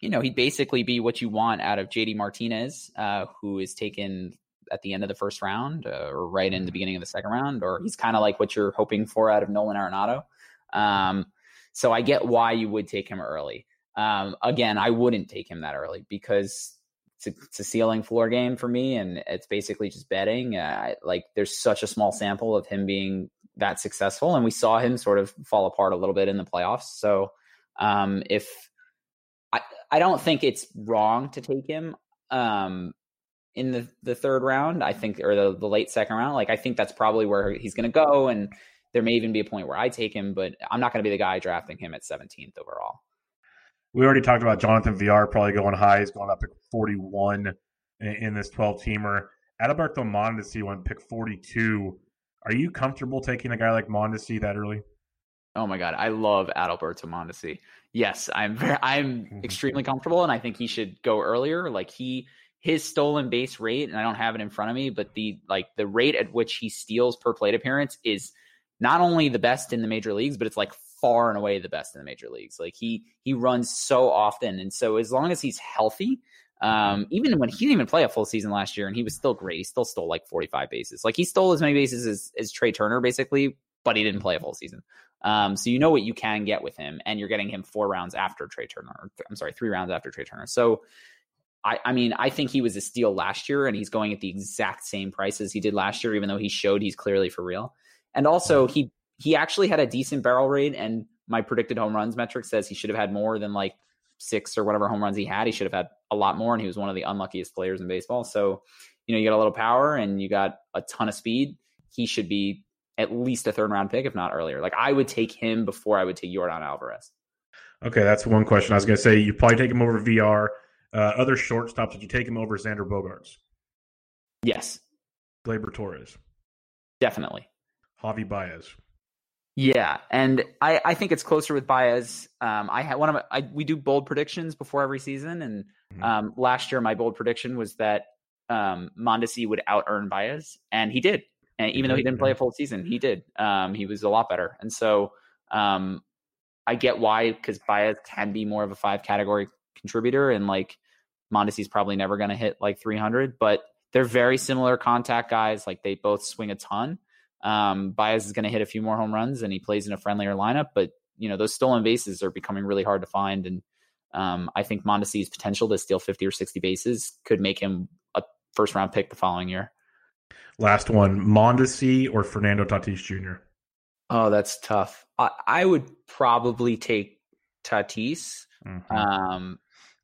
you know, he'd basically be what you want out of JD Martinez, uh, who is taken at the end of the first round uh, or right in the beginning of the second round, or he's kind of like what you're hoping for out of Nolan Arenado. Um, so I get why you would take him early. Um, again, I wouldn't take him that early because it's a, it's a ceiling floor game for me, and it's basically just betting. Uh, like there's such a small sample of him being that successful, and we saw him sort of fall apart a little bit in the playoffs. So um, if I, I don't think it's wrong to take him um, in the the third round. I think or the the late second round. Like I think that's probably where he's going to go, and there may even be a point where I take him, but I'm not going to be the guy drafting him at 17th overall. We already talked about Jonathan Villar probably going high. He's going up to 41 in, in this 12 teamer. Adalberto Mondesi went pick 42. Are you comfortable taking a guy like Mondesi that early? Oh my god, I love Adalberto Mondesi. Yes, I'm very, I'm mm-hmm. extremely comfortable, and I think he should go earlier. Like he his stolen base rate, and I don't have it in front of me, but the like the rate at which he steals per plate appearance is not only the best in the major leagues, but it's like far and away the best in the major leagues. Like he he runs so often, and so as long as he's healthy, um, even when he didn't even play a full season last year, and he was still great, he still stole like forty five bases. Like he stole as many bases as, as Trea Turner, basically, but he didn't play a full season. Um, so you know what you can get with him, and you're getting him four rounds after Trea Turner. I'm sorry, three rounds after Trea Turner. So. I, I mean, I think he was a steal last year, and he's going at the exact same price as he did last year, even though he showed he's clearly for real. And also he he actually had a decent barrel rate and my predicted home runs metric says he should have had more than like six or whatever home runs he had. He should have had a lot more and he was one of the unluckiest players in baseball. So, you know, you got a little power and you got a ton of speed. He should be at least a third round pick, if not earlier. Like I would take him before I would take Yordan Alvarez. Okay, that's one question. I was going to say you probably take him over Villar. Uh, other shortstops, did you take him over Xander Bogaerts? Yes. Gleyber Torres. Definitely. Javi Baez. Yeah, and I, I think it's closer with Baez. Um, I had one of my, I, we do bold predictions before every season, and mm-hmm. um, last year my bold prediction was that um, Mondesi would out earn Baez, and he did. And even though he didn't play a full season, he did. Um, he was a lot better, and so um, I get why because Baez can be more of a five category contributor, and like Mondesi's probably never going to hit like 300, but they're very similar contact guys. Like they both swing a ton. Um, Baez is going to hit a few more home runs, and he plays in a friendlier lineup. But you know those stolen bases are becoming really hard to find, and um, I think Mondesi's potential to steal 50 or 60 bases could make him a first round pick the following year. Last one, Mondesi or Fernando Tatis Jr. Oh, that's tough. I, I would probably take Tatis. Mm-hmm. Um,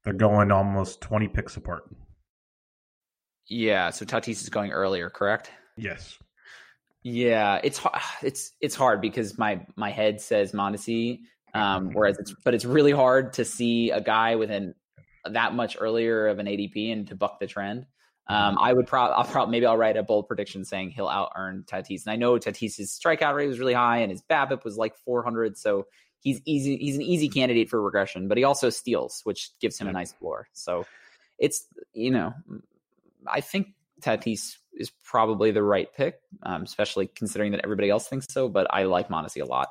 They're going almost 20 picks apart. Yeah, so Tatis is going earlier, correct? Yes. Yeah, it's it's it's hard because my my head says Mondesi, um, whereas it's but it's really hard to see a guy within that much earlier of an ADP and to buck the trend. Um, I would probably, I'll probably, maybe I'll write a bold prediction saying he'll out earn Tatis. And I know Tatis's strikeout rate was really high and his BABIP was like 400. So he's easy, he's an easy candidate for regression, but he also steals, which gives him a nice floor. So it's, you know, I think Tatis is probably the right pick, um, especially considering that everybody else thinks so. But I like Mondesi a lot.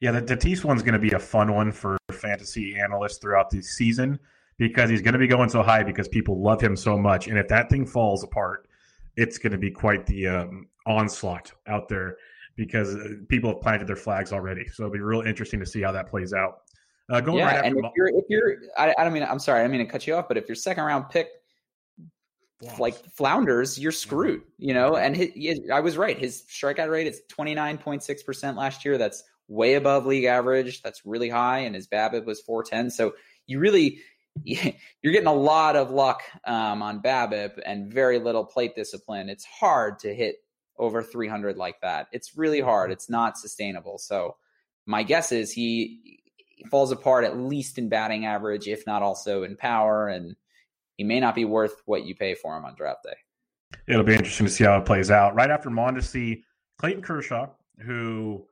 Yeah, the Tatis one's going to be a fun one for fantasy analysts throughout the season because he's going to be going so high because people love him so much. And if that thing falls apart, it's going to be quite the um, onslaught out there because uh, people have planted their flags already. So it'll be real interesting to see how that plays out. Uh, going yeah, right and if you're, if you're, I, I, don't mean, I'm sorry, I don't mean to cut you off, but if your second round pick like flounders, you're screwed, you know. And his, I was right. His strikeout rate is 29.6 percent last year. That's way above league average. That's really high, and his BABIP was 410. So you really you're getting a lot of luck um, on BABIP and very little plate discipline. It's hard to hit over 300 like that. It's really hard. It's not sustainable. So my guess is he, he falls apart at least in batting average, if not also in power, and he may not be worth what you pay for him on draft day. It'll be interesting to see how it plays out. Right after Mondesi, Clayton Kershaw, who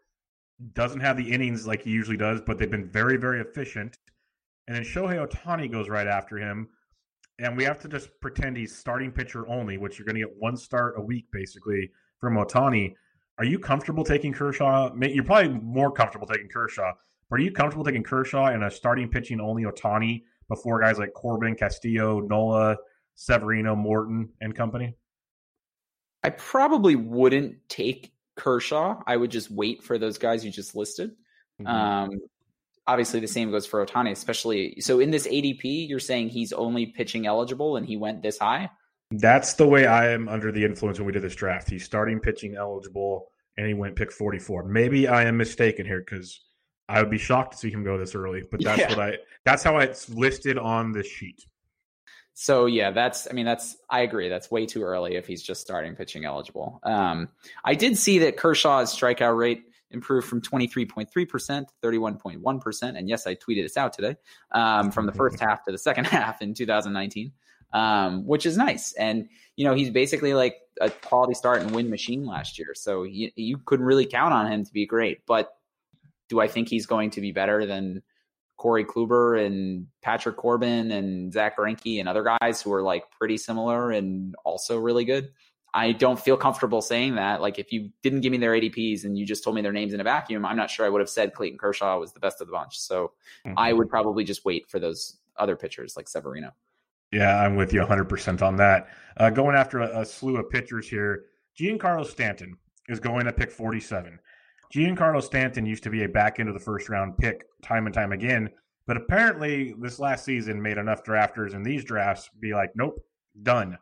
doesn't have the innings like he usually does, but they've been very, very efficient and then Shohei Ohtani goes right after him. And we have to just pretend he's starting pitcher only, which you're going to get one start a week basically from Ohtani. Are you comfortable taking Kershaw? You're probably more comfortable taking Kershaw. But are you comfortable taking Kershaw and a starting pitching only Ohtani before guys like Corbin, Castillo, Nola, Severino, Morton, and company? I probably wouldn't take Kershaw. I would just wait for those guys you just listed. Mm-hmm. Um, obviously the same goes for Ohtani, especially. So in this ADP, you're saying he's only pitching eligible and he went this high? That's the way I am under the influence when we did this draft. He's starting pitching eligible and he went pick 44. Maybe I am mistaken here because I would be shocked to see him go this early, but that's yeah. what I that's how it's listed on the sheet. So yeah, that's I mean that's I agree. That's way too early if he's just starting pitching eligible. Um, I did see that Kershaw's strikeout rate improved from 23.3% to 31.1%. And yes, I tweeted this out today um, from the first half to the second half in 2019, um, which is nice. And, you know, he's basically like a quality start and win machine last year. So he, you couldn't really count on him to be great. But do I think he's going to be better than Corey Kluber and Patrick Corbin and Zack Greinke and other guys who are like pretty similar and also really good? I don't feel comfortable saying that. Like if you didn't give me their ADPs and you just told me their names in a vacuum, I'm not sure I would have said Clayton Kershaw was the best of the bunch. So mm-hmm. I would probably just wait for those other pitchers like Severino. Yeah, I'm with you 100% on that. Uh, going after a, a, slew of pitchers here, Giancarlo Stanton is going to pick 47. Giancarlo Stanton used to be a back end of the first round pick time and time again, but apparently this last season made enough drafters in these drafts be like, nope, done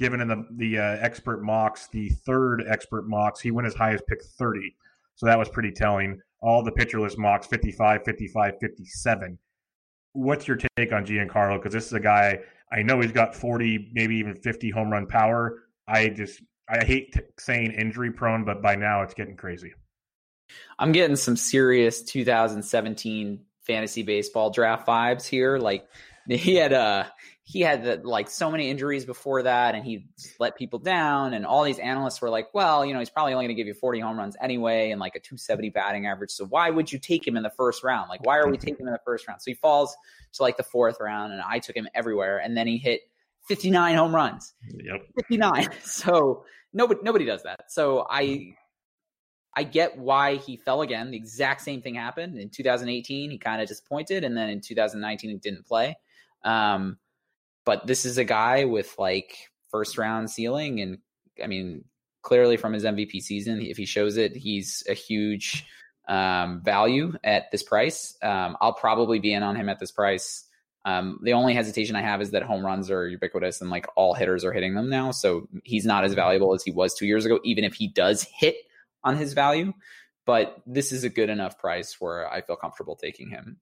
given in the the uh, expert mocks, the third expert mocks, he went as high as pick 30. So that was pretty telling. All the pitcher list mocks 55, 55, 57. What's your take on Giancarlo? Because this is a guy I know he's got 40, maybe even 50 home run power. I just I hate t- saying injury prone, but by now it's getting crazy. I'm getting some serious 2017 fantasy baseball draft vibes here. Like he had uh he had the, like so many injuries before that and he let people down and all these analysts were like well you know he's probably only going to give you 40 home runs anyway and like a 270 batting average so why would you take him in the first round? Like why are we taking him in the first round? So he falls to like the fourth round and i took him everywhere and then he hit 59 home runs. Yep. 59 so nobody nobody does that. So i I get why he fell again. The exact same thing happened in 2018. He kind of disappointed, and then in 2019 he didn't play. Um, but this is a guy with like first round ceiling, and I mean, clearly from his MVP season, if he shows it, he's a huge um, value at this price. Um, I'll probably be in on him at this price. Um, the only hesitation I have is that home runs are ubiquitous and like all hitters are hitting them now. So he's not as valuable as he was two years ago, even if he does hit on his value. But this is a good enough price where I feel comfortable taking him.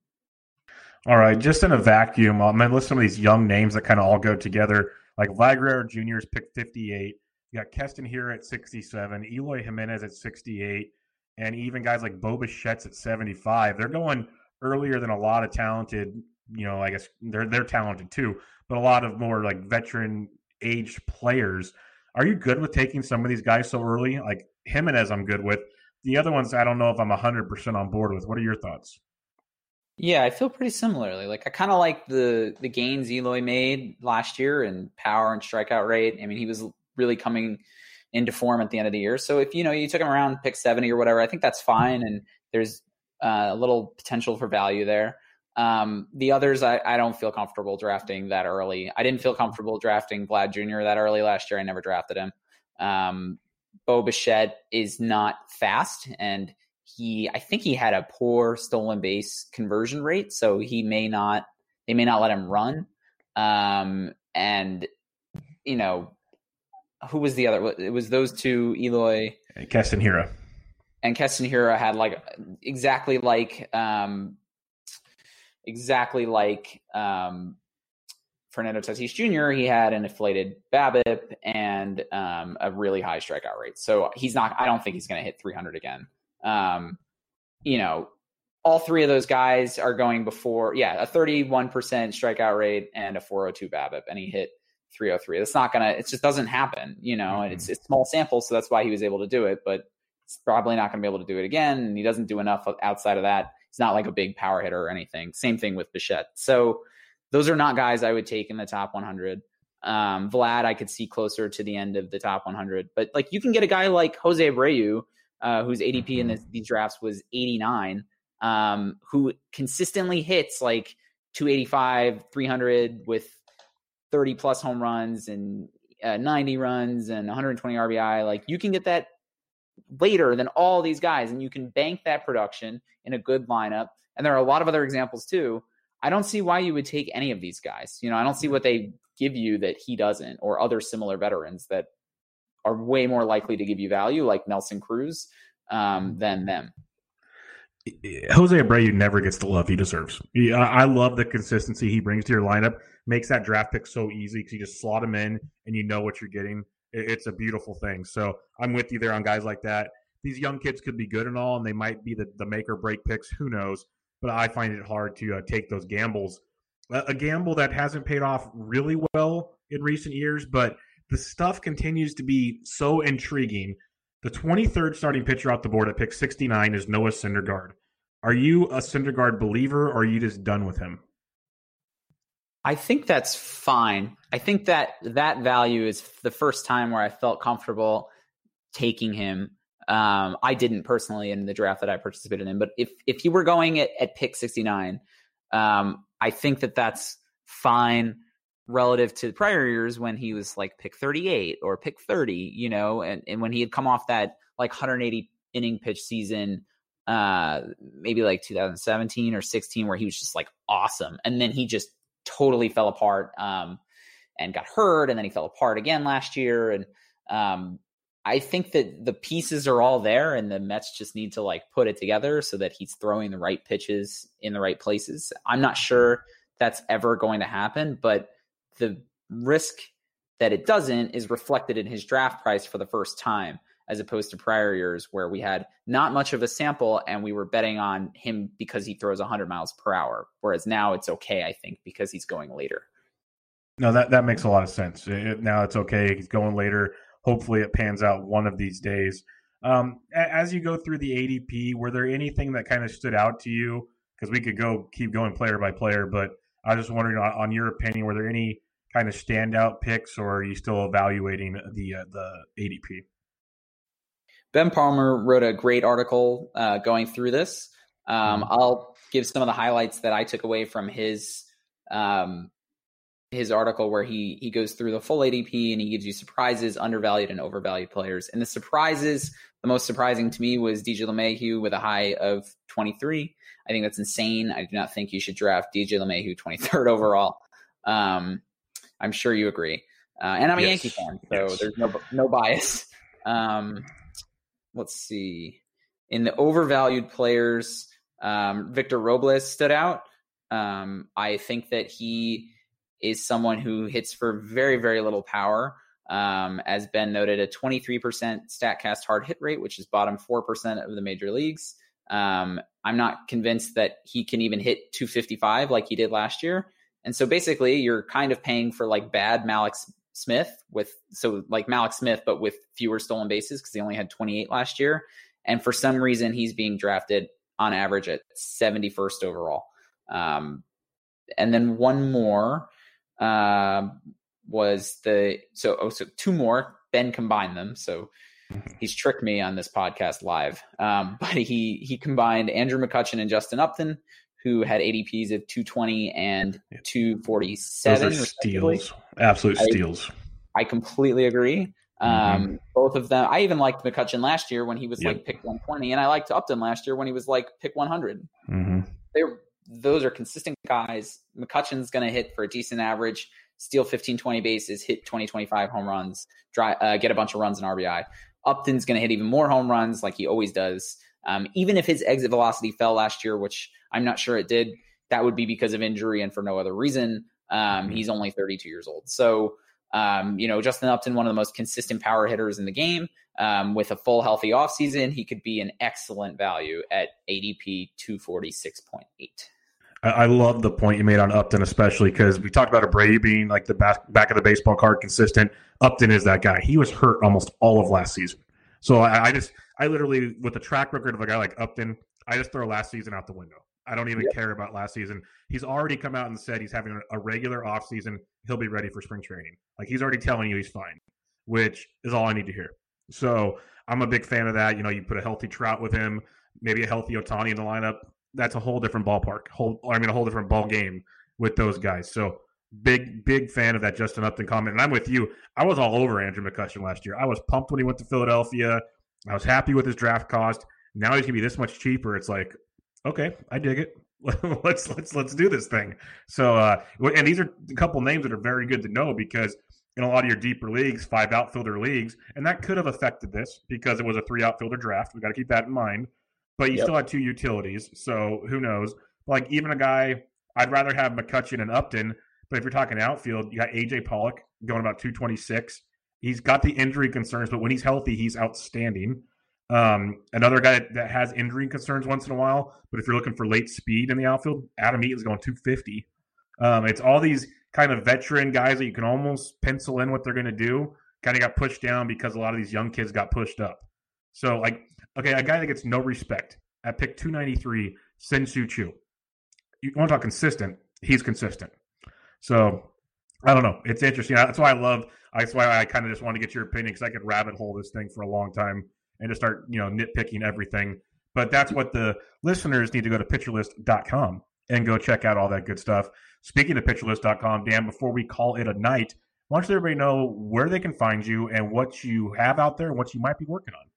All right, just in a vacuum, um, I'm going to list some of these young names that kind of all go together. Like Vlad Jr. is picked 58. You got Keston here at 67, Eloy Jimenez at 68, and even guys like Bo Bichette's at 75. They're going earlier than a lot of talented, you know, I guess they're they're talented too, but a lot of more like veteran aged players. Are you good with taking some of these guys so early? Like Jimenez, I'm good with. The other ones, I don't know if I'm 100% on board with. What are your thoughts? Yeah, I feel pretty similarly. Like I kind of like the the gains Eloy made last year in power and strikeout rate. I mean, he was really coming into form at the end of the year. So if you know you took him around pick 70 or whatever, I think that's fine and there's uh, a little potential for value there. Um, the others, I, I, don't feel comfortable drafting that early. I didn't feel comfortable drafting Vlad Jr. that early last year. I never drafted him. Um, Bo Bichette is not fast, and he, I think he had a poor stolen base conversion rate, so he may not, they may not let him run. Um, and you know, who was the other? It was those two, Eloy, and Keston Hiura, and Keston Hiura had like exactly like um, exactly like um, Fernando Tatis Jr., he had an inflated BABIP and um, a really high strikeout rate. So he's not. I don't think he's going to hit 300 again. Um, you know, all three of those guys are going before. Yeah, a 31% strikeout rate and a 402 BABIP, and he hit 303. That's not gonna. It just doesn't happen. You know, mm-hmm. it's it's small sample, so that's why he was able to do it. But it's probably not going to be able to do it again, and he doesn't do enough outside of that. He's not like a big power hitter or anything. Same thing with Bichette. So those are not guys I would take in the top 100. Um, Vlad, I could see closer to the end of the top 100, but like you can get a guy like Jose Abreu, uh, whose ADP in this, these drafts was 89, um, who consistently hits like 285, 300 with 30 plus home runs and uh, 90 runs and 120 RBI. Like you can get that later than all these guys, and you can bank that production in a good lineup. And there are a lot of other examples too I don't see why you would take any of these guys. You know, I don't see what they give you that he doesn't, or other similar veterans that are way more likely to give you value, like Nelson Cruz, um, mm-hmm. than them. Jose Abreu never gets the love he deserves. I love the consistency he brings to your lineup. Makes that draft pick so easy because you just slot him in and you know what you're getting. It's a beautiful thing. So I'm with you there on guys like that. These young kids could be good and all, and they might be the, the make or break picks. Who knows? But I find it hard to uh, take those gambles. A, gamble that hasn't paid off really well in recent years, but the stuff continues to be so intriguing. The 23rd starting pitcher off the board at pick 69 is Noah Syndergaard. Are you a Syndergaard believer or are you just done with him? I think that's fine. I think that that value is the first time where I felt comfortable taking him. Um, I didn't personally in the draft that I participated in, but if if you were going at, at pick 69, um, I think that that's fine relative to prior years when he was like pick 38 or pick 30, you know, and, and when he had come off that like 180 inning pitch season, uh, maybe like 2017 or 16, where he was just like awesome. And then he just totally fell apart um, and got hurt. And then he fell apart again last year. And um, I think that the pieces are all there and the Mets just need to like put it together so that he's throwing the right pitches in the right places. I'm not sure that's ever going to happen, but the risk that it doesn't is reflected in his draft price for the first time as opposed to prior years where we had not much of a sample and we were betting on him because he throws 100 miles per hour whereas now it's okay I think because he's going later. No, that that makes a lot of sense. It, now it's okay. He's going later hopefully it pans out one of these days. Um, as you go through the ADP, were there anything that kind of stood out to you? Because we could go keep going player by player, but I was just wondering, on, on, your opinion, were there any kind of standout picks, or are you still evaluating the uh, the ADP? Ben Palmer wrote a great article uh, going through this. Um, mm-hmm. I'll give some of the highlights that I took away from his um, his article where he he goes through the full ADP and he gives you surprises, undervalued and overvalued players. And the surprises, the most surprising to me was DJ LeMahieu with a high of 23. I think that's insane. I do not think you should draft DJ LeMahieu 23rd overall. Um, I'm sure you agree. Uh, and I'm a yes. Yankee fan, so yes. there's no no bias. Um, let's see. In the overvalued players, um, Victor Robles stood out. Um, I think that he is someone who hits for very, very little power. Um, as Ben noted, a 23% StatCast hard hit rate, which is bottom 4% of the major leagues. Um, I'm not convinced that he can even hit 255 like he did last year. And so basically, you're kind of paying for like bad Mallex Smith with so like Mallex Smith, but with fewer stolen bases because he only had 28 last year. And for some reason, he's being drafted on average at 71st overall. Um, and then one more uh, was the so oh so two more. Ben combined them, so he's tricked me on this podcast live. Um, but he he combined Andrew McCutchen and Justin Upton, who had ADPs of 220 and 247. Those are steals, absolute steals. I, completely agree. Um, mm-hmm. Both of them. I even liked McCutchen last year when he was yep. like pick 120, and I liked Upton last year when he was like pick 100. Mm-hmm. They those are consistent guys. McCutchen's going to hit for a decent average, steal 15, 20 bases, hit 20, 25 home runs, dry, uh, get a bunch of runs in RBI. Upton's going to hit even more home runs like he always does. Um, even if his exit velocity fell last year, which I'm not sure it did, that would be because of injury and for no other reason. Um, mm-hmm. He's only 32 years old. So, um, you know, Justin Upton, one of the most consistent power hitters in the game. Um, with a full healthy offseason, he could be an excellent value at ADP 246.8. I, love the point you made on Upton, especially because we talked about Abreu being like the back, back of the baseball card consistent. Upton is that guy. He was hurt almost all of last season. So I, I just, I literally, with the track record of a guy like Upton, I just throw last season out the window. I don't even care about last season. He's already come out and said he's having a regular offseason. He'll be ready for spring training. Like he's already telling you he's fine, which is all I need to hear. So I'm a big fan of that. You know, you put a healthy Trout with him, maybe a healthy Ohtani in the lineup that's a whole different ballpark. Whole, I mean, a whole different ball game with those guys. So big, big fan of that Justin Upton comment. And I'm with you. I was all over Andrew McCutchen last year. I was pumped when he went to Philadelphia. I was happy with his draft cost. Now he's gonna be this much cheaper. It's like, okay, I dig it. let's let's let's do this thing. So, uh, and these are a couple names that are very good to know because in a lot of your deeper leagues, five outfielder leagues, and that could have affected this because it was a three outfielder draft. We got to keep that in mind but you yep. still had two utilities. So who knows? Like even a guy, I'd rather have McCutchen and Upton. But if you're talking outfield, you got AJ Pollock going about 226. He's got the injury concerns, but when he's healthy, he's outstanding. Um, another guy that has injury concerns once in a while, but if you're looking for late speed in the outfield, Adam Eaton's going 250. Um, it's all these kind of veteran guys that you can almost pencil in what they're going to do. Kind of got pushed down because a lot of these young kids got pushed up. So, like, Okay, a guy that gets no respect at pick 293, Shin-Soo Choo. You want to talk consistent? He's consistent. So I don't know. It's interesting. That's why I love. That's why I kind of just want to get your opinion because I could rabbit hole this thing for a long time and just start, you know, nitpicking everything. But that's what the listeners need to go to pitcherlist.com and go check out all that good stuff. Speaking of pitcherlist.com, Dan, before we call it a night, why don't you everybody know where they can find you and what you have out there and what you might be working on?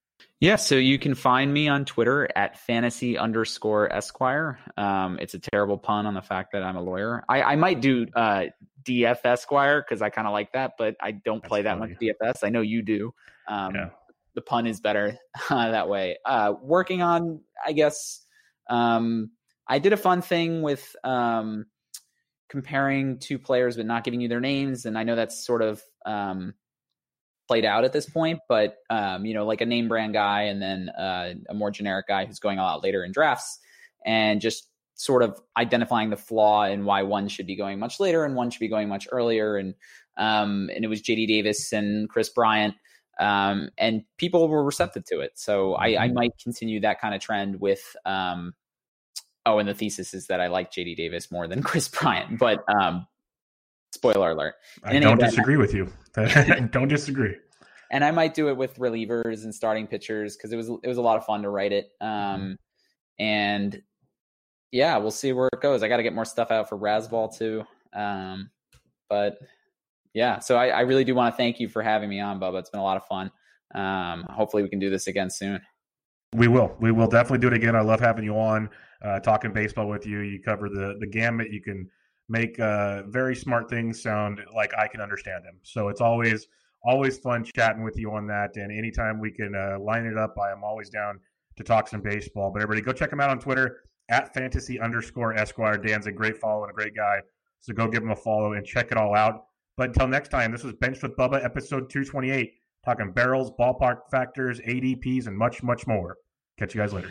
Yeah, so you can find me on Twitter at fantasy underscore Esquire. Um, it's a terrible pun on the fact that I'm a lawyer. I, I might do uh, DF Esquire because I kind of like that, but I don't That's play that funny. much DFS. I know you do. Um, yeah. The pun is better uh, that way. Uh, working on, I guess, um, I did a fun thing with um, comparing two players but not giving you their names, and I know that's sort of um, played out at this point, but um, you know, like a name brand guy and then uh, a more generic guy who's going out later in drafts, and just sort of identifying the flaw and why one should be going much later and one should be going much earlier, and um, and it was JD Davis and Kris Bryant. Um, and people were receptive to it. So I, I mm-hmm. might continue that kind of trend with, um, oh, and the thesis is that I like JD Davis more than Kris Bryant, but, um, spoiler alert. I don't disagree with you. don't disagree. and I might do it with relievers and starting pitchers because it was it was a lot of fun to write it. Um, and yeah, we'll see where it goes. I got to get more stuff out for Razzball too. Um, but yeah, so I, I really do want to thank you for having me on, Bubba. It's been a lot of fun. Um, hopefully we can do this again soon. We will. We will definitely do it again. I love having you on, uh, talking baseball with you. You cover the the gamut. You can make uh, very smart things sound like I can understand them. So it's always always fun chatting with you on that. And anytime we can uh, line it up, I am always down to talk some baseball. But everybody, go check him out on Twitter at fantasy underscore Esquire. Dan's a great follow and a great guy. So go give him a follow and check it all out. But until next time, this was Benched with Bubba, episode 228, talking barrels, ballpark factors, ADPs, and much, much more. Catch you guys later.